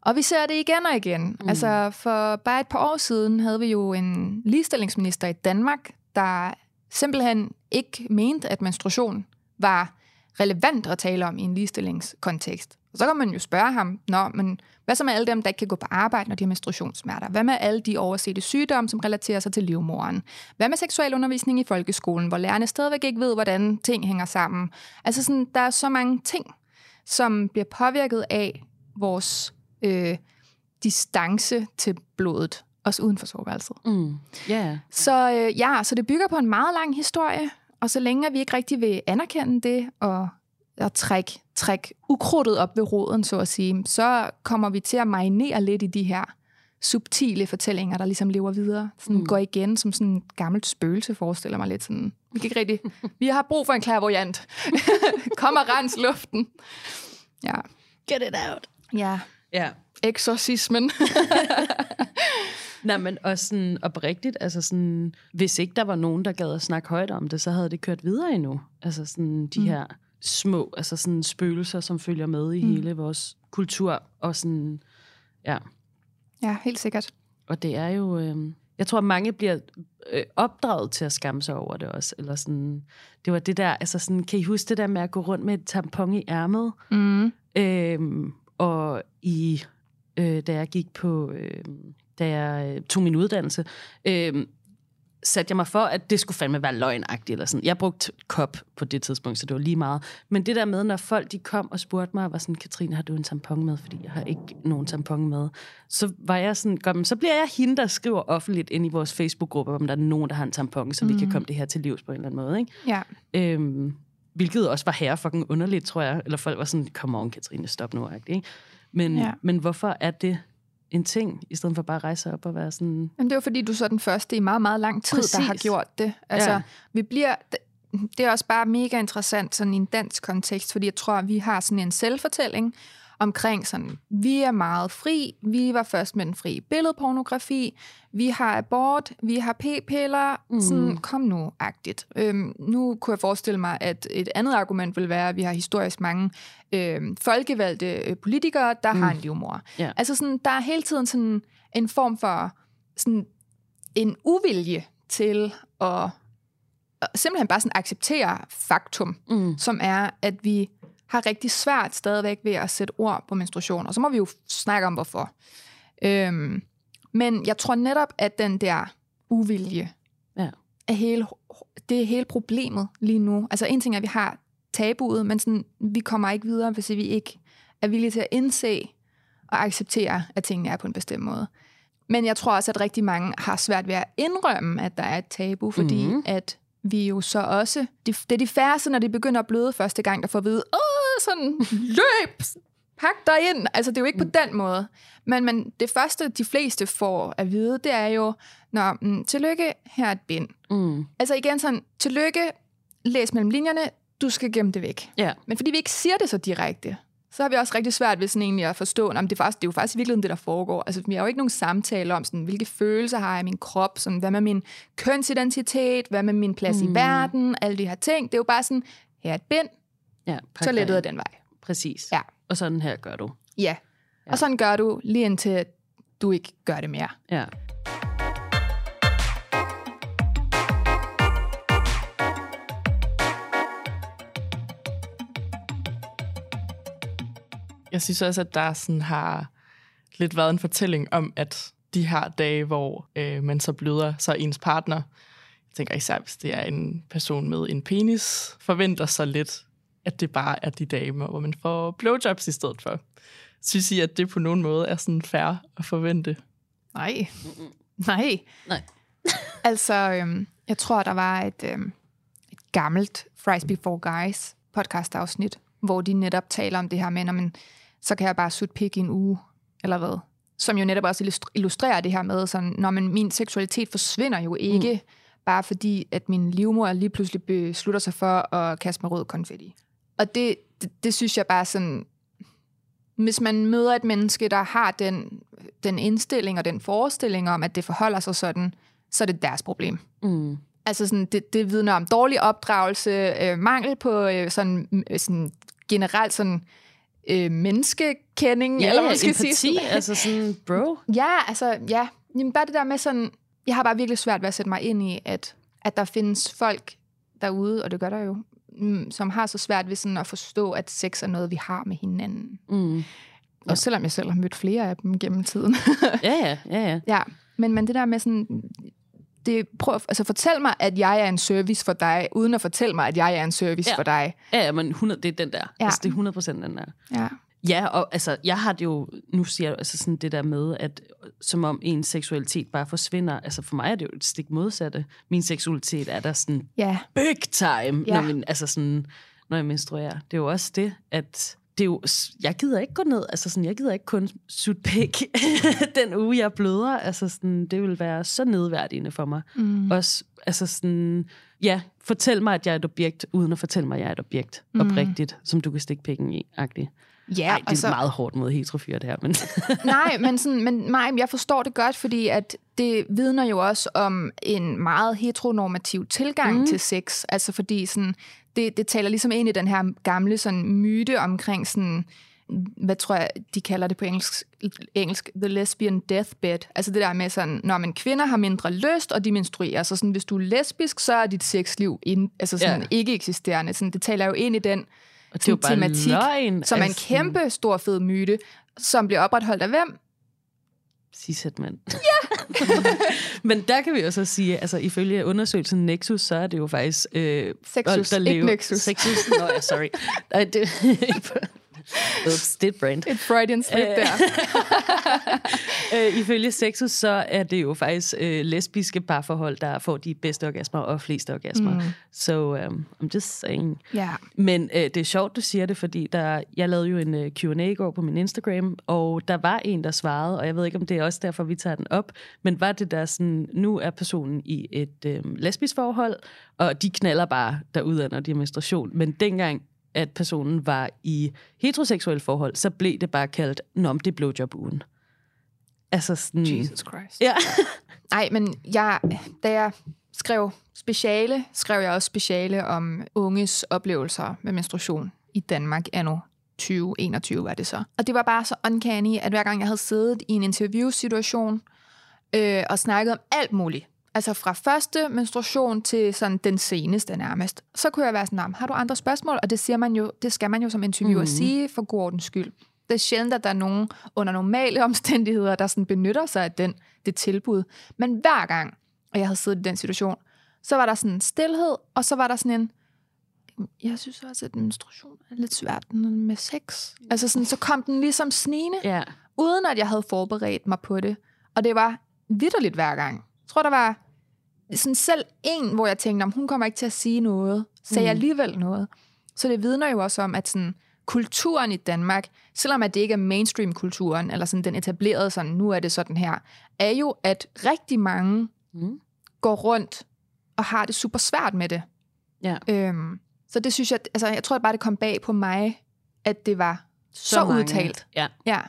Og vi ser det igen og igen. Mm. Altså for bare et par år siden havde vi jo en ligestillingsminister i Danmark, der simpelthen ikke mente, at menstruation var relevant at tale om i en ligestillingskontekst. Og så kan man jo spørge ham, Nå, men hvad så med alle dem, der ikke kan gå på arbejde, når de har menstruationssmerter? Hvad med alle de oversete sygdomme, som relaterer sig til livmoren? Hvad med seksuel undervisning i folkeskolen, hvor lærerne stadigvæk ikke ved, hvordan ting hænger sammen? Altså sådan, der er så mange ting, som bliver påvirket af vores øh, distance til blodet, også uden for soveværelset. Mm. Ja. Så øh, ja, så det bygger på en meget lang historie, og så længe vi ikke rigtig vil anerkende det og, og trække, trække ukrudtet op ved roden, så at sige, så kommer vi til at marinere lidt i de her subtile fortællinger, der ligesom lever videre. Sådan mm. går igen som sådan et gammelt spøgelse, forestiller mig lidt sådan. Vi kan ikke rigtig... Vi har brug for en klærvoyant. Kom og rens luften. Ja. Get it out. Ja. Ja. Eksorcismen. Nej, men også sådan oprigtigt, altså sådan, hvis ikke der var nogen, der gad at snakke højt om det, så havde det kørt videre endnu. Altså sådan de mm. her små, altså sådan spøgelser, som følger med i mm. hele vores kultur, og sådan, ja. ja, helt sikkert. Og det er jo, øh, jeg tror, mange bliver øh, opdraget til at skamme sig over det også, eller sådan, det var det der, altså sådan, kan I huske det der med at gå rundt med et tampon i ærmet? Mm. Øhm, og i, øh, da jeg gik på, øh, da jeg øh, tog min uddannelse, øh, satte jeg mig for, at det skulle fandme være løgnagtigt. Eller sådan. Jeg brugte kop på det tidspunkt, så det var lige meget. Men det der med, når folk de kom og spurgte mig, var sådan, Katrine, har du en tampon med? Fordi jeg har ikke nogen tampon med. Så var jeg sådan, så bliver jeg hende, der skriver offentligt ind i vores Facebook-gruppe, om der er nogen, der har en tampon, så mm. vi kan komme det her til livs på en eller anden måde. Ikke? Ja. Øhm, hvilket også var herre fucking underligt, tror jeg. Eller folk var sådan, come on, Katrine, stop nu. Ikke? Men, Ja. men hvorfor er det en ting, i stedet for bare at rejse op og være sådan... Men det er fordi, du så den første i meget, meget lang tid, Præcis. der har gjort det. Altså. Ja. vi bliver... Det er også bare mega interessant sådan i en dansk kontekst, fordi jeg tror, at vi har sådan en selvfortælling omkring sådan, vi er meget fri, vi var først med den frie billedpornografi, vi har abort, vi har p-piller, mm. sådan, kom nu, agtigt. Øhm, nu kunne jeg forestille mig, at et andet argument vil være, at vi har historisk mange øhm, folkevalgte øh, politikere, der mm. har en livmor. Ja. Altså sådan, der er hele tiden sådan en form for sådan en uvilje til at at simpelthen bare sådan acceptere faktum, Mm. som er, at vi har rigtig svært stadigvæk ved at sætte ord på menstruation, og så må vi jo snakke om, hvorfor. Øhm, men jeg tror netop, at den der uvilje Ja. er hele, det er hele problemet lige nu. Altså en ting er, at vi har tabuet, men sådan, vi kommer ikke videre, hvis vi ikke er villige til at indse og acceptere, at tingene er på en bestemt måde. Men jeg tror også, at rigtig mange har svært ved at indrømme, at der er et tabu, fordi mm. at vi jo så også... Det, det er de færreste, når de begynder at bløde første gang, der får at vide, åh, sådan, løb, pak dig ind. Altså, det er jo ikke på den måde. Men, men det første, de fleste får at vide, det er jo, Nå, mm, tillykke, her er et bind. Mm. Altså igen sådan, tillykke, læs mellem linjerne, du skal gemme det væk. Ja. Men fordi vi ikke siger det så direkte, så har vi også rigtig svært ved sådan egentlig at forstå, at det, er faktisk, det er jo faktisk i virkeligheden det, der foregår. Altså, vi har jo ikke nogen samtale om, sådan, hvilke følelser har jeg i min krop, sådan, hvad med min kønsidentitet, hvad med min plads mm. i verden, alle de her ting. Det er jo bare sådan, her er et bind, ja så lettet af den vej. Præcis. Ja. Og sådan her gør du. Ja. ja. Og sådan gør du lige indtil du ikke gør det mere. Ja. Jeg synes også, at der sådan har lidt været en fortælling om, at de her dage, hvor øh, man så bløder, så ens partner, jeg tænker især, hvis det er en person med en penis, forventer sig lidt, at det bare er de dage, hvor man får blowjobs i stedet for. Synes I, at det på nogen måde er sådan fair at forvente? Nej. Nej. Nej. altså, øhm, jeg tror, der var et, øhm, et gammelt Fries Before Guys podcast-afsnit, hvor de netop taler om det her med, når man, så kan jeg bare sutte pik i en uge, eller hvad? som jo netop også illustr- illustrerer det her med, sådan, når man, min seksualitet forsvinder jo ikke, mm. bare fordi, at min livmor lige pludselig beslutter sig for at kaste mig rød konfetti. Og det, det, det synes jeg bare sådan, hvis man møder et menneske, der har den, den indstilling og den forestilling om, at det forholder sig sådan, så er det deres problem. Mm. Altså sådan, det, det vidner om dårlig opdragelse, øh, mangel på øh, sådan, øh, sådan generelt sådan øh, menneskekending, Ja, eller hvad ja, man skal empati, sige. altså sådan, bro. Ja, altså, ja. Jamen, bare det der med sådan, jeg har bare virkelig svært ved at sætte mig ind i, at, at der findes folk derude, og det gør der jo, mm, som har så svært ved sådan at forstå, at sex er noget, vi har med hinanden. Mm. Og selvom jeg selv har mødt flere af dem gennem tiden. Ja, ja, ja, ja. ja, men, men det der med sådan, det, prøv, altså fortæl mig, at jeg er en service for dig, uden at fortælle mig, at jeg er en service Ja. for dig. Ja, ja, men 100, det er den der. Ja. Altså, det er 100 procent den der. Ja. Ja, og altså, jeg har det jo, nu siger jeg altså sådan det der med, at som om ens seksualitet bare forsvinder. Altså for mig er det jo et stik modsatte. Min seksualitet er der sådan Ja. big time, Ja. når, min, altså sådan, når jeg menstruerer. Det er jo også det, at det er jo, jeg gider ikke gå ned, altså sådan, jeg gider ikke kun sutte pæk den uge, jeg bløder. Altså sådan, det vil være så nedværdigende for mig. Mm. Også, altså sådan, ja, fortæl mig, at jeg er et objekt, uden at fortælle mig, at jeg er et objekt. Mm. Oprigtigt, som du kan stikke pikken i, agtigt. Ja, Ej, det er og så- meget hårdt mod heterofyre, det her, men... Nej, men, sådan, men nej, jeg forstår det godt, fordi at det vidner jo også om en meget heteronormativ tilgang mm. til sex. Altså fordi sådan, det, det taler ligesom ind i den her gamle sådan, myte omkring sådan, hvad tror jeg, de kalder det på engelsk, engelsk the lesbian deathbed. Altså det der med sådan, når man kvinder har mindre lyst, og de menstruerer, så sådan, hvis du er lesbisk, så er dit sexliv ind, altså sådan, Ja. ikke eksisterende. Sådan, det taler jo ind i den Og det er jo bare tematik, løgn. som er en altså, kæmpe stor fed myte, som bliver opretholdt af hvem? Cishet mand. Ja! men der kan vi jo så sige, altså ifølge undersøgelsen Nexus, så er det jo faktisk... Øh, Sexus, folk, ikke Nexus. Sexus, nå ja, sorry. Nej, det, Oops, det er et brand. Et Freudian slip Øh. der. Øh, ifølge Sexus, så er det jo faktisk øh, lesbiske parforhold, der får de bedste orgasmer og fleste orgasmer. Mm. So um, I'm just saying. Ja. Men øh, det er sjovt, du siger det, fordi der, jeg lavede jo en øh, Q&A i går på min Instagram, og der var en, der svarede, og jeg ved ikke, om det er også derfor, vi tager den op, men var det der sådan, nu er personen i et øh, lesbisk forhold, og de knaller bare derudad, når de har menstruation. Men dengang, at personen var i heteroseksuelle forhold, så blev det bare kaldt, Nå, det er blowjob-ugen. Altså sådan... Jesus Christ. Ja. Ej, men jeg, da jeg skrev speciale, skrev jeg også speciale om unges oplevelser med menstruation i Danmark anno 2021 var det så. Og det var bare så uncanny, at hver gang jeg havde siddet i en interviewsituation øh, og snakket om alt muligt, altså fra første menstruation til sådan den seneste nærmest, så kunne jeg være sådan, "Nå, men har du andre spørgsmål? Og det, siger man jo, det skal man jo som interviewer mm. sige for god ordens skyld. Det er sjældent, at der er nogen under normale omstændigheder, der sådan benytter sig af den, det tilbud. Men hver gang, og jeg havde siddet i den situation, så var der sådan en stillhed, og så var der sådan en, jeg synes også, at menstruation er lidt svært med sex. Altså sådan, så kom den ligesom snigende, ja. uden at jeg havde forberedt mig på det. Og det var vidderligt hver gang. Jeg tror, der var sådan selv en, hvor jeg tænkte, om hun kommer ikke til at sige noget, sagde mm. alligevel noget. Så det vidner jo også om, at sådan, kulturen i Danmark, selvom at det ikke er mainstream-kulturen, eller sådan den etablerede sådan, nu er det sådan her, er jo, at rigtig mange Mm. går rundt og har det super svært med det. Ja. Øhm, så det synes jeg, altså jeg tror bare, det kom bag på mig, at det var så, så mange. udtalt. Ja. Ja.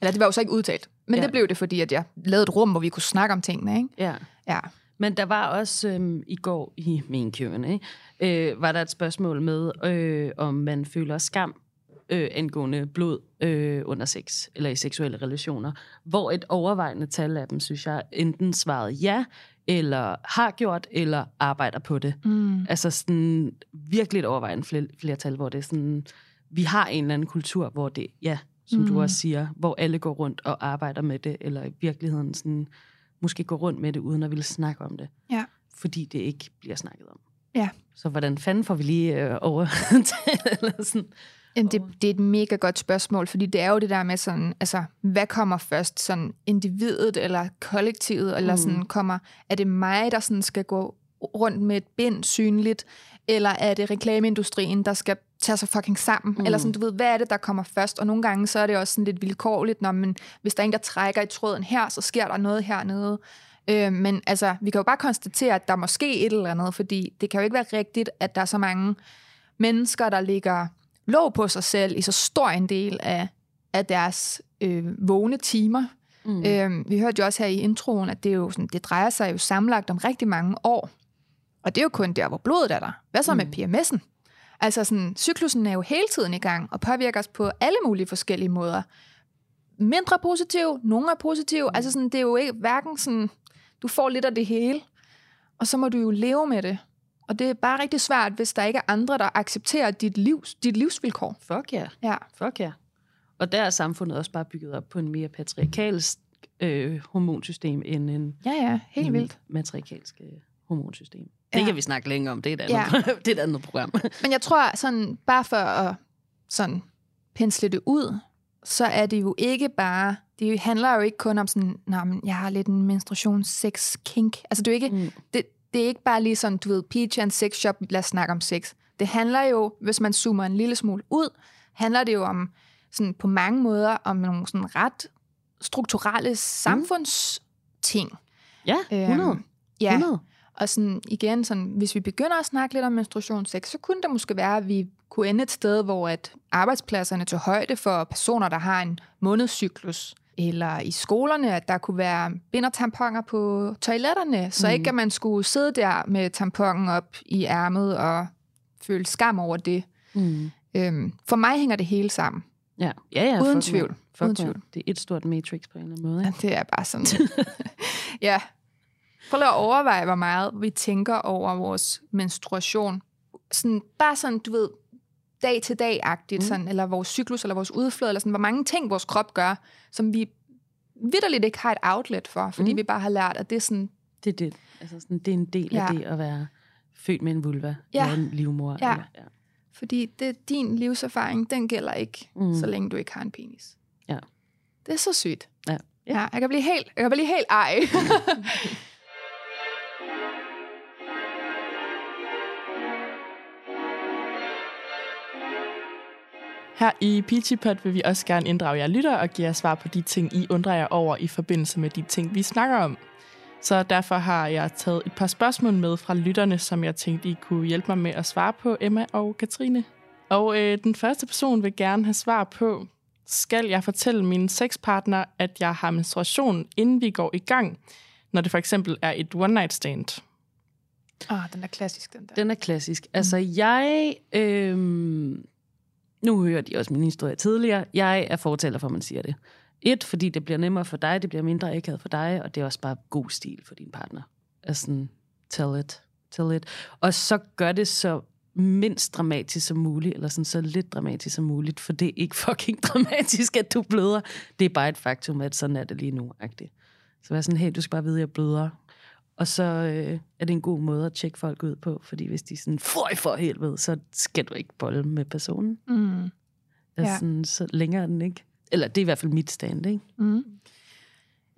Eller det var jo så ikke udtalt, men Ja. ja. det blev det, fordi at jeg lavede et rum, hvor vi kunne snakke om tingene, ikke? ja. Ja. Men der var også øhm, i går i min Q&A, øh, var der et spørgsmål med, øh, om man føler skam øh, angående blod øh, under sex, eller i seksuelle relationer, hvor et overvejende tal af dem, synes jeg, enten svarede ja, eller har gjort, eller arbejder på det. Mm. Altså sådan virkelig et overvejende fler, flertal, hvor det er sådan, vi har en eller anden kultur, hvor det, ja, som mm. du også siger, hvor alle går rundt og arbejder med det, eller i virkeligheden sådan, måske går rundt med det, uden at ville snakke om det. Ja. Fordi det ikke bliver snakket om. Ja. Så hvordan fanden får vi lige øh, over eller sådan? Jamen, det, det er et mega godt spørgsmål, fordi det er jo det der med sådan, altså, hvad kommer først? Sådan individet eller kollektivet? Eller Mm. sådan kommer, er det mig, der sådan skal gå rundt med et bind synligt? Eller er det reklameindustrien, der skal tage sig fucking sammen? Mm. Eller sådan, du ved, hvad er det, der kommer først? Og nogle gange, så er det også sådan lidt vilkårligt, når man, hvis der er en, der trækker i tråden her, så sker der noget hernede. Øh, men altså, vi kan jo bare konstatere, at der måske et eller andet, fordi det kan jo ikke være rigtigt, at der er så mange mennesker, der ligger låg på sig selv i så stor en del af, af deres øh, vågne timer. Mm. Øh, vi hørte jo også her i introen, at det, er jo sådan, det drejer sig jo sammenlagt om rigtig mange år. Og det er jo kun der, hvor blodet er der. Hvad så mm. med PMS'en? Altså sådan, cyklusen er jo hele tiden i gang og påvirker os på alle mulige forskellige måder. Mindre positiv, nogle er positive. Mm. Altså sådan, det er jo ikke hverken sådan, du får lidt af det hele, og så må du jo leve med det. Og det er bare rigtig svært, hvis der ikke er andre, der accepterer dit, livs, dit livsvilkår. Fuck ja. Ja. Fuck ja. Og der er samfundet også bare bygget op på en mere patriarkalsk øh, hormonsystem end en, Ja, ja, helt en vildt. matriarkalsk øh, hormonsystem. Det Ja. kan vi snakke længere om. Det er et andet, ja. det er et andet program. Men jeg tror, sådan, bare for at sådan, pensle det ud, så er det jo ikke bare, det handler jo ikke kun om sådan, Nå, men jeg har lidt en menstruation sex kink. Altså det er ikke, Mm. mm. det, det er ikke bare lige sådan, du ved, peach and sex shop, lad os snakke om sex. Det handler jo, hvis man zoomer en lille smule ud, handler det jo om sådan på mange måder om nogle sådan ret strukturelle samfundsting. Ja, 100. Øhm, ja, 100. og sådan igen, sådan, hvis vi begynder at snakke lidt om menstruationssex, så kunne det måske være, at vi kunne ende et sted, hvor at arbejdspladserne tog højde for personer, der har en månedscyklus. Eller i skolerne, at der kunne være bindertamponer på toiletterne, så Mhm. ikke at man skulle sidde der med tamponen op i ærmet og føle skam over det. Mm. Øhm, for mig hænger det hele sammen. Ja, ja, ja. Uden tvivl. Fuck, Uden tvivl. Det er et stort matrix på en eller anden måde. Ja, det er bare sådan. ja. Prøv at overveje, hvor meget vi tænker over vores menstruation. Sådan, bare sådan, du ved, dag til dag-agtigt, Mm. sådan, eller vores cyklus, eller vores udflod, eller sådan, hvor mange ting vores krop gør, som vi vidderligt ikke har et outlet for, fordi Mm. vi bare har lært, at det er sådan, Det er det. Altså sådan, det er en del ja. af det at være født med en vulva Ja. eller en livmor. Ja. Eller, ja. fordi det, din livserfaring, den gælder ikke, mm. så længe du ikke har en penis. Ja. Det er så sygt. Ja. ja jeg kan blive helt, jeg kan blive helt ej. Her i Peachypot vil vi også gerne inddrage jer lytter og give jer svar på de ting, I undrer jer over i forbindelse med de ting, vi snakker om. Så derfor har jeg taget et par spørgsmål med fra lytterne, som jeg tænkte, I kunne hjælpe mig med at svare på, Emma og Katrine. Og øh, den første person vil gerne have svar på, skal jeg fortælle min sexpartner, at jeg har menstruation, inden vi går i gang, når det for eksempel er et one-night stand? Åh, oh, den er klassisk, den der. Den er klassisk. Altså, jeg... Øhm, nu hører de også min historie tidligere. Jeg er fortæller for, at man siger det. Et, fordi det bliver nemmere for dig, det bliver mindre akavet for dig, og det er også bare god stil for din partner. Altså, sådan, tell it, tell it. Og så gør det så mindst dramatisk som muligt, eller sådan så lidt dramatisk som muligt, for det er ikke fucking dramatisk, at du bløder. Det er bare et faktum, at sådan er det lige nu. -agtigt. Så vær sådan, hey, du skal bare vide, at jeg bløder. Og så øh, er det en god måde at tjekke folk ud på, fordi hvis de er sådan, føj for helvede, så skal du ikke bolle med personen. Mm. Altså, Ja. sådan, så længere er den ikke. Eller det er i hvert fald mit stand, ikke? Mm.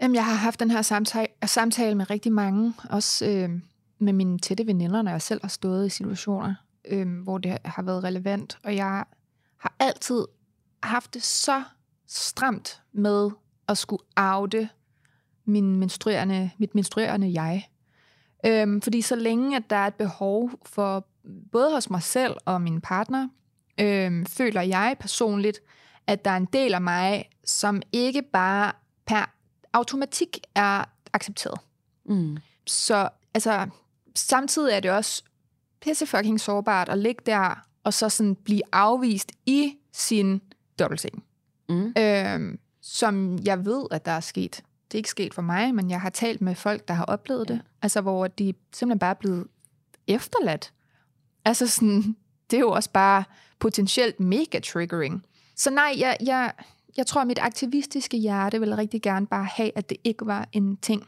Jamen, jeg har haft den her samtale, samtale med rigtig mange, også øh, med mine tætte veninder, når jeg selv har stået i situationer, øh, hvor det har været relevant. Og jeg har altid haft det så stramt med at skulle oute min menstruerende, mit menstruerende jeg. Øhm, fordi så længe, at der er et behov for både hos mig selv og min partner, øhm, føler jeg personligt, at der er en del af mig, som ikke bare per automatik er accepteret. Mm. Så altså, samtidig er det også pisse fucking sårbart at ligge der, og så sådan blive afvist i sin dobbeltseng. Mm. Øhm, som jeg ved, at der er sket. Det er ikke sket for mig, men jeg har talt med folk, der har oplevet det. Ja. Altså, hvor de simpelthen bare er blevet efterladt. Altså sådan, det er jo også bare potentielt mega triggering. Så nej, jeg, jeg, jeg tror, at mit aktivistiske hjerte vil rigtig gerne bare have, at det ikke var en ting.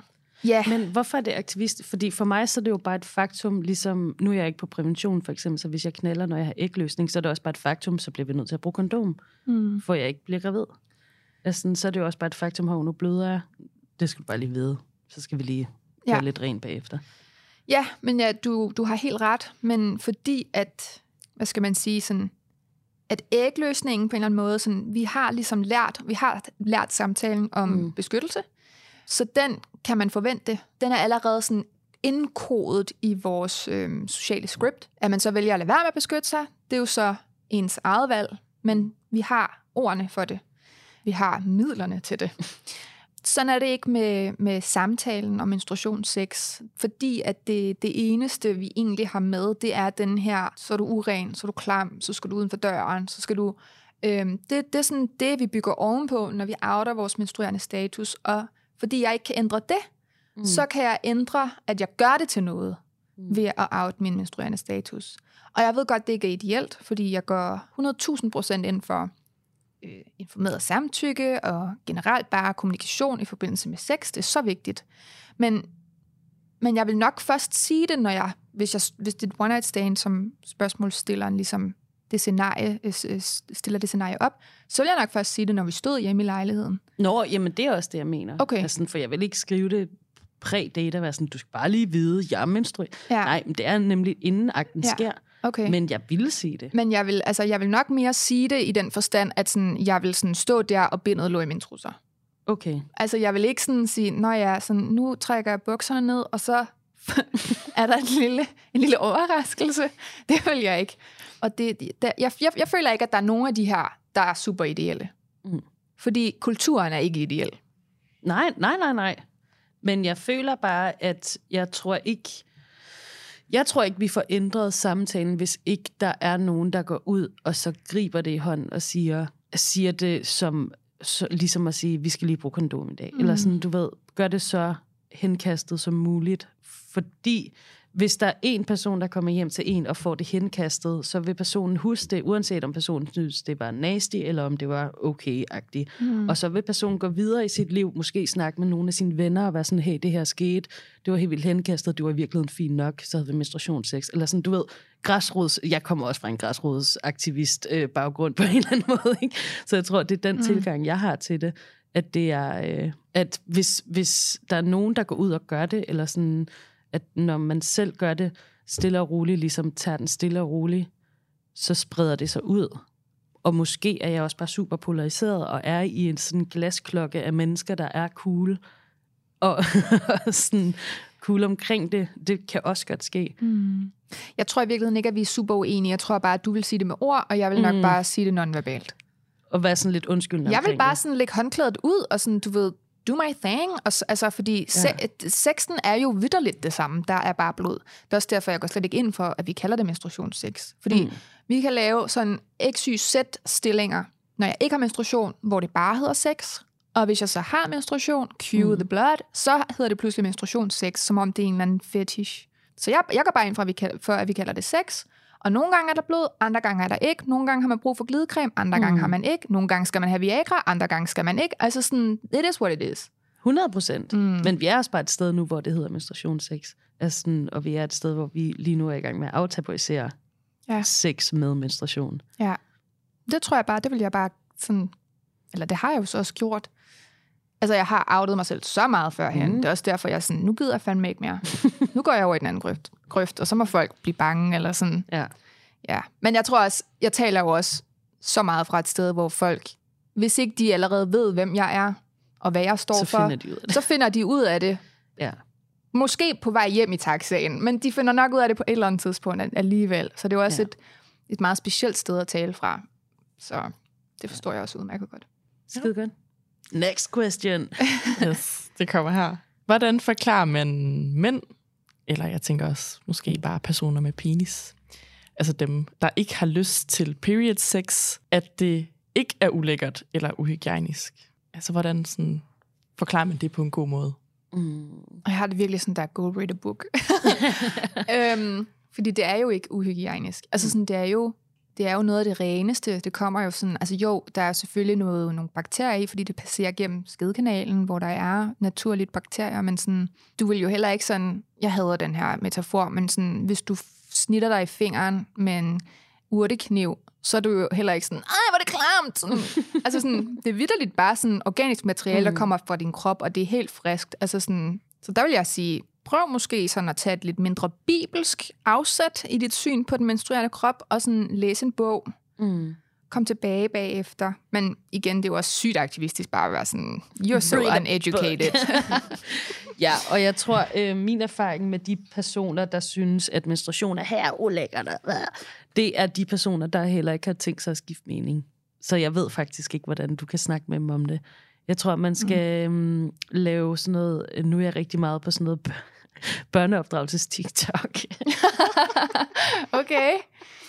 Ja, Men hvorfor er det aktivist? Fordi for mig så er det jo bare et faktum, ligesom, nu er jeg ikke på prævention for eksempel, så hvis jeg knaller, når jeg har ægløsning, så er det også bare et faktum, så bliver vi nødt til at bruge kondom, mm. for jeg ikke bliver gravid. Altså, sådan, så er det jo også bare et faktum, hvor nu bløder jeg. Det skal du bare lige vide. Så skal vi lige gøre Ja. lidt rent bagefter. Ja, men ja, du, du har helt ret. Men fordi at, hvad skal man sige, sådan, at ægløsningen på en eller anden måde, sådan, vi har ligesom lært, vi har lært samtalen om mm. beskyttelse, så den kan man forvente. Den er allerede sådan indkodet i vores øh, sociale script. At man så vælger at lade være med at beskytte sig, det er jo så ens eget valg, men vi har ordene for det. Vi har midlerne til det. Sådan er det ikke med, med samtalen om menstruationssex, fordi at det, det eneste, vi egentlig har med, det er den her, så er du uren, så er du klam, så skal du uden for døren, så skal du... Øhm, det, det er sådan det, vi bygger ovenpå, når vi outer vores menstruerende status, og fordi jeg ikke kan ændre det, mm. så kan jeg ændre, at jeg gør det til noget mm. ved at out min menstruerende status. Og jeg ved godt, det ikke er ideelt, fordi jeg går 100.000 procent ind for øh, informeret samtykke og generelt bare kommunikation i forbindelse med sex. Det er så vigtigt. Men, men jeg vil nok først sige det, når jeg, hvis, jeg, hvis det er et one-night stand, som spørgsmålsstilleren ligesom det scenarie, øh, øh, stiller det scenarie op, så vil jeg nok først sige det, når vi stod hjemme i lejligheden. Nå, jamen det er også det, jeg mener. Okay. Altså, for jeg vil ikke skrive det præ-date, være sådan, du skal bare lige vide, jeg er menstrueret. Ja. Nej, men det er nemlig inden akten ja. sker. Okay. Men jeg vil sige det. Men jeg vil, altså, jeg vil nok mere sige det i den forstand, at sådan, jeg vil sådan stå der, og bindet lå i min trusser. Okay. Altså, jeg vil ikke sådan sige, når jeg sådan, nu trækker jeg bukserne ned, og så er der en lille, en lille overraskelse. Det vil jeg ikke. Og det, der, jeg, jeg, jeg føler ikke, at der er nogen af de her, der er super ideelle. Mm. Fordi kulturen er ikke ideel. Nej, nej, nej, nej. Men jeg føler bare, at jeg tror ikke, jeg tror ikke, vi får ændret samtalen, hvis ikke der er nogen, der går ud og så griber det i hånden og siger, siger det som, så, ligesom at sige, vi skal lige bruge kondom i dag. Mm. Eller sådan, du ved, gør det så henkastet som muligt. Fordi hvis der er en person, der kommer hjem til en og får det henkastet, så vil personen huske det, uanset om personen synes, det var nasty, eller om det var okay-agtigt. Mm. Og så vil personen gå videre i sit liv, måske snakke med nogle af sine venner og være sådan, hey, det her skete, det var helt vildt henkastet, det var i virkeligheden fint nok, så havde vi menstruationssex. Eller sådan, du ved, græsrods, jeg kommer også fra en græsrodsaktivist øh, baggrund på en eller anden måde, ikke? Så jeg tror, det er den mm. tilgang, jeg har til det, at det er, øh, at hvis, hvis der er nogen, der går ud og gør det, eller sådan, at når man selv gør det stille og roligt, ligesom tager den stille og roligt, så spreder det sig ud. Og måske er jeg også bare super polariseret og er i en sådan glasklokke af mennesker, der er cool og sådan cool omkring det. Det kan også godt ske. Mm. Jeg tror i virkeligheden ikke, at vi er super uenige. Jeg tror bare, at du vil sige det med ord, og jeg vil nok mm. bare sige det nonverbalt. Og være sådan lidt undskyldende Jeg vil bare sådan lægge håndklædet ud, og sådan, du ved, do my thing. Og, altså, fordi ja. se, sexen er jo vidderligt det samme. Der er bare blod. Det er også derfor, jeg går slet ikke ind for, at vi kalder det menstruationssex. Fordi mm. vi kan lave sådan XYZ-stillinger, når jeg ikke har menstruation, hvor det bare hedder sex. Og hvis jeg så har menstruation, cue mm. the blood, så hedder det pludselig menstruationssex, som om det er en eller anden fetish. Så jeg, jeg går bare ind for, at, vi kalder, for, at vi kalder det sex. Og nogle gange er der blod, andre gange er der ikke. Nogle gange har man brug for glidecreme, andre mm. gange har man ikke. Nogle gange skal man have Viagra, andre gange skal man ikke. Altså sådan, it is what it is. 100 procent. Mm. Men vi er også bare et sted nu, hvor det hedder menstruationssex. Altså sådan, og vi er et sted, hvor vi lige nu er i gang med at aftabuisere ja. sex med menstruation. Ja, det tror jeg bare, det vil jeg bare sådan, eller det har jeg jo så også gjort. Altså, jeg har outet mig selv så meget førhen. Mm. Det er også derfor, jeg er sådan, nu gider jeg fandme ikke mere. nu går jeg over i den anden grøft, grøft, og så må folk blive bange, eller sådan. Ja. ja. Men jeg tror også, jeg taler jo også så meget fra et sted, hvor folk, hvis ikke de allerede ved, hvem jeg er, og hvad jeg står så for, finder de ud af det. så finder de ud af det. Ja. Måske på vej hjem i taxaen, men de finder nok ud af det på et eller andet tidspunkt alligevel. Så det er jo også ja. et, et meget specielt sted at tale fra. Så det forstår jeg også udmærket godt. Skide godt. Next question. yes, det kommer her. Hvordan forklarer man mænd, eller jeg tænker også måske bare personer med penis, altså dem, der ikke har lyst til period sex, at det ikke er ulækkert eller uhygienisk? Altså, hvordan sådan, forklarer man det på en god måde? Mm. Og jeg har det virkelig sådan, der go read a book. øhm, fordi det er jo ikke uhygienisk. Altså sådan, det er jo det er jo noget af det reneste. Det kommer jo sådan, altså jo, der er selvfølgelig noget, nogle bakterier i, fordi det passerer gennem skedekanalen, hvor der er naturligt bakterier, men sådan, du vil jo heller ikke sådan, jeg hader den her metafor, men sådan, hvis du snitter dig i fingeren med en urtekniv, så er du jo heller ikke sådan, ej, hvor er det klamt! Sådan, altså sådan, det er vidderligt bare sådan organisk materiale, der mm. kommer fra din krop, og det er helt friskt. Altså sådan, så der vil jeg sige, prøv måske sådan at tage et lidt mindre bibelsk afsæt i dit syn på den menstruerende krop, og sådan læse en bog. Mm. Kom tilbage bagefter. Men igen, det er jo også sygt aktivistisk bare at være sådan, you're so Read uneducated. Ja, og jeg tror, øh, min erfaring med de personer, der synes, at menstruation er her ulækkert, det er de personer, der heller ikke har tænkt sig at skifte mening. Så jeg ved faktisk ikke, hvordan du kan snakke med dem om det. Jeg tror, man skal mm. øhm, lave sådan noget... Nu er jeg rigtig meget på sådan noget bør- børneopdragelses-TikTok. okay.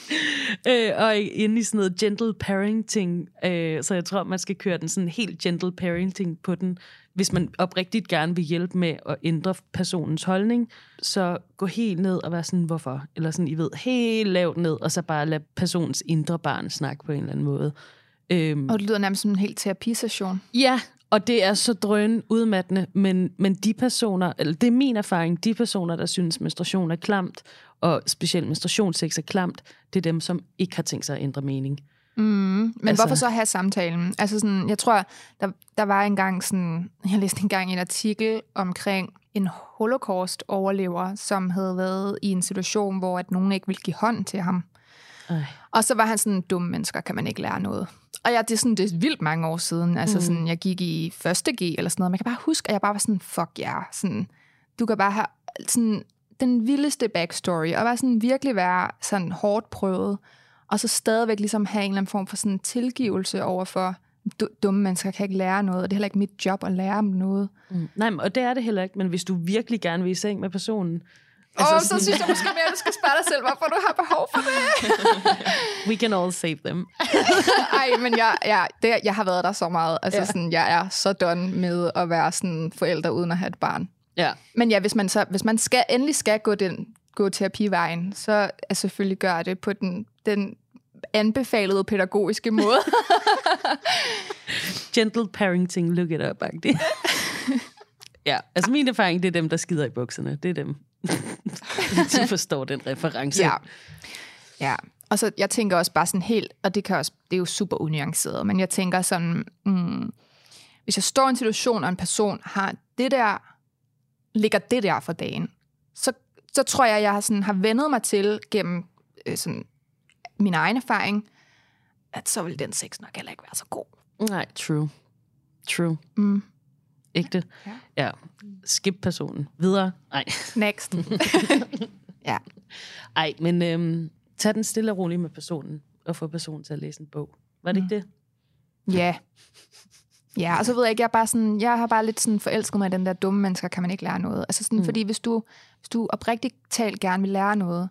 øh, og inde i sådan noget gentle parenting. Øh, så jeg tror, man skal køre den sådan helt gentle parenting på den. Hvis man oprigtigt gerne vil hjælpe med at ændre personens holdning, så gå helt ned og være sådan, hvorfor? Eller sådan, I ved, helt lavt ned, og så bare lade personens indre barn snakke på en eller anden måde. Øhm, Og det lyder nærmest som en helt terapisession. Ja, og det er så drøn udmattende, men, men de personer, eller det er min erfaring, de personer, der synes, menstruation er klamt, og specielt menstruationssex er klamt, det er dem, som ikke har tænkt sig at ændre mening. Mm, men Altså- hvorfor så have samtalen? Altså sådan, jeg tror, der, der var engang sådan, jeg læste engang en artikel omkring en holocaust-overlever, som havde været i en situation, hvor at nogen ikke ville give hånd til ham. Ej. Og så var han sådan, dumme mennesker kan man ikke lære noget. Og ja, det er sådan, det er vildt mange år siden. Altså Mm. sådan, jeg gik i første G eller sådan noget. Man kan bare huske, at jeg bare var sådan, fuck ja. Yeah. Sådan, du kan bare have sådan, den vildeste backstory, og bare sådan virkelig være sådan hårdt prøvet, og så stadigvæk ligesom have en eller anden form for sådan tilgivelse over for, du, dumme mennesker kan ikke lære noget, og det er heller ikke mit job at lære dem noget. Mm. Nej, men- og det er det heller ikke, men hvis du virkelig gerne vil i seng med personen, Altså, og så sådan- synes jeg måske mere, at du skal spørge dig selv, hvorfor du har behov for det. we can all save them. Ej, men jeg, jeg, det, jeg har været der så meget. Altså, Ja. sådan, jeg er så done med at være sådan forælder uden at have et barn. Ja. Men ja, hvis man, så, hvis man skal, endelig skal gå den gå terapivejen, så er selvfølgelig gør det på den, den anbefalede pædagogiske måde. Gentle parenting, look it up, agtigt. ja, altså min erfaring, det er dem, der skider i bukserne. Det er dem. De forstår den reference. ja. ja. Og så jeg tænker også bare sådan helt, og det, kan også, det er jo super unuanceret, men jeg tænker sådan, mm, hvis jeg står i en situation, og en person har det der, ligger det der for dagen, så, så tror jeg, jeg har, sådan, har vendet mig til gennem øh, sådan, min egen erfaring, at så vil den sex nok heller ikke være så god. Nej, true. True. Mm. Ægte. Ja. ja. Skip personen. Videre. Nej. Next. ja. Ej, men øhm, tag den stille og roligt med personen, og få personen til at læse en bog. Var det mm. ikke det? Ja. Ja, og så ved jeg ikke, jeg, er bare sådan, jeg har bare lidt sådan forelsket mig i den der dumme mennesker, kan man ikke lære noget. Altså sådan, Mm. mm. fordi hvis du, hvis du oprigtigt talt gerne vil lære noget,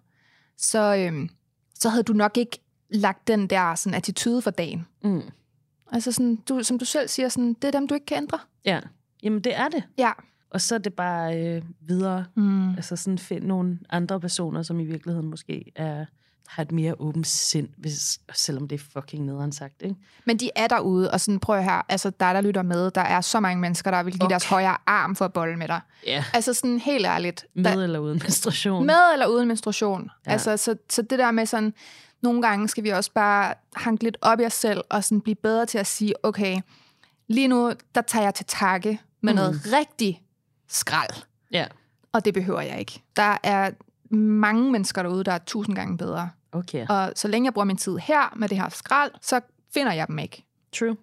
så, øhm, så havde du nok ikke lagt den der sådan, attitude for dagen. Mm. Altså sådan, du, som du selv siger, sådan, det er dem, du ikke kan ændre. Ja. Jamen, det er det. Ja. Og så er det bare øh, videre. Mm. Altså sådan find nogle andre personer, som i virkeligheden måske er, har et mere åbent sind, hvis, selvom det er fucking nederen sagt, ikke? Men de er derude, og sådan, prøv her, altså dig, der lytter med, der er så mange mennesker, der vil give Okay. deres højre arm for at bolle med dig. Ja. Altså sådan helt ærligt. Med der, eller uden menstruation. Med eller uden menstruation. Ja. Altså, så, så det der med sådan, nogle gange skal vi også bare hanke lidt op i os selv, og sådan blive bedre til at sige, okay, lige nu, der tager jeg til takke med mm. noget rigtig skrald. Ja. Og det behøver jeg ikke. Der er mange mennesker derude, der er tusind gange bedre. Okay. Og så længe jeg bruger min tid her med det her skrald, så finder jeg dem ikke. True.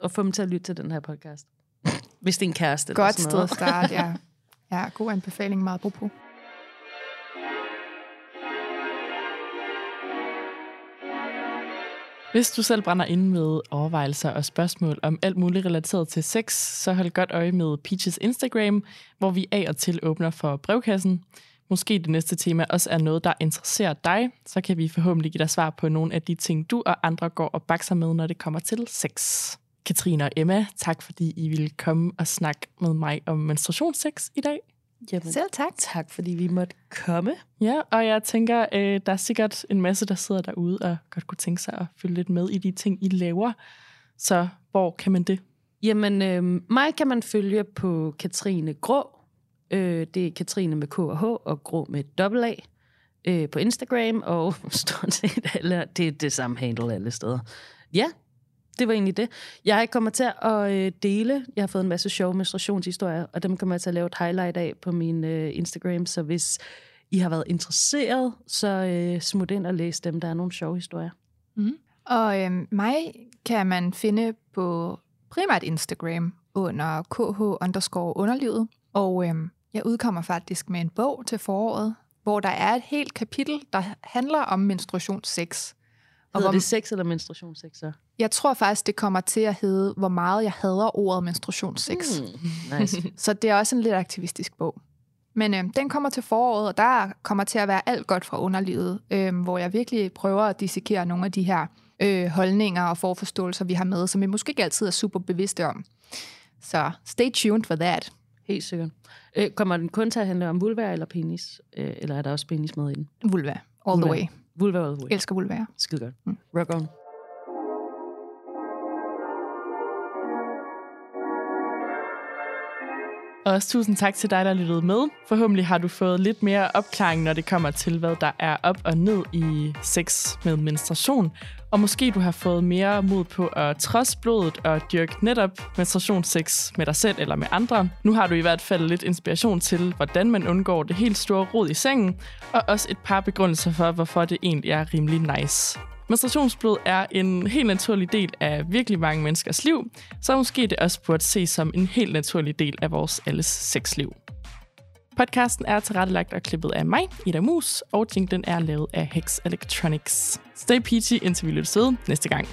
Og få dem til at lytte til den her podcast. Hvis det er en kæreste. eller Godt sådan sted noget. at starte, ja. Ja, god anbefaling, meget apropos. Hvis du selv brænder ind med overvejelser og spørgsmål om alt muligt relateret til sex, så hold godt øje med Peaches Instagram, hvor vi af og til åbner for brevkassen. Måske det næste tema også er noget, der interesserer dig, så kan vi forhåbentlig give dig svar på nogle af de ting, du og andre går og bakser med, når det kommer til sex. Katrine og Emma, tak fordi I ville komme og snakke med mig om menstruationssex i dag. Jamen, Selv tak. tak, fordi vi måtte komme. Ja, og jeg tænker, øh, der er sikkert en masse, der sidder derude og godt kunne tænke sig at følge lidt med i de ting, I laver. Så hvor kan man det? Jamen, øh, mig kan man følge på Katrine Grå. Øh, det er Katrine med K og H og Grå med dobbelt A øh, på Instagram, og stort set alle, det er det samme handle alle steder. Ja, det var egentlig det. Jeg kommer til at øh, dele, jeg har fået en masse sjove menstruationshistorier, og dem kommer jeg til at lave et highlight af på min øh, Instagram, så hvis I har været interesseret, så øh, smut ind og læs dem. Der er nogle sjove historier. Mm. Og øh, mig kan man finde på primært Instagram under kh underscore underlivet. Og øh, jeg udkommer faktisk med en bog til foråret, hvor der er et helt kapitel, der handler om menstruationssex. Og Hedder hvor, det sex eller menstruationssex så? Jeg tror faktisk, det kommer til at hedde, hvor meget jeg hader ordet menstruationssex. Mm, nice. så det er også en lidt aktivistisk bog. Men øh, den kommer til foråret, og der kommer til at være alt godt fra underlivet, øh, hvor jeg virkelig prøver at dissekere nogle af de her øh, holdninger og forforståelser, vi har med, som vi måske ikke altid er super bevidste om. Så stay tuned for that. Helt sikkert. Øh, kommer den kun til at handle om vulva eller penis? Øh, eller er der også penis med i den? Vulva. All vulva. the way. Vulva. Elsker vulva. Skide godt. Mm. Rock on. Og også tusind tak til dig, der lyttede med. Forhåbentlig har du fået lidt mere opklaring, når det kommer til, hvad der er op og ned i sex med menstruation. Og måske du har fået mere mod på at trods blodet og dyrke netop menstruationssex med dig selv eller med andre. Nu har du i hvert fald lidt inspiration til, hvordan man undgår det helt store rod i sengen, og også et par begrundelser for, hvorfor det egentlig er rimelig nice. Menstruationsblod er en helt naturlig del af virkelig mange menneskers liv, så måske det også burde ses som en helt naturlig del af vores alles sexliv. Podcasten er tilrettelagt og klippet af mig, Ida Mus, og jinglen er lavet af Hex Electronics. Stay peachy, indtil vi lyttes ved næste gang.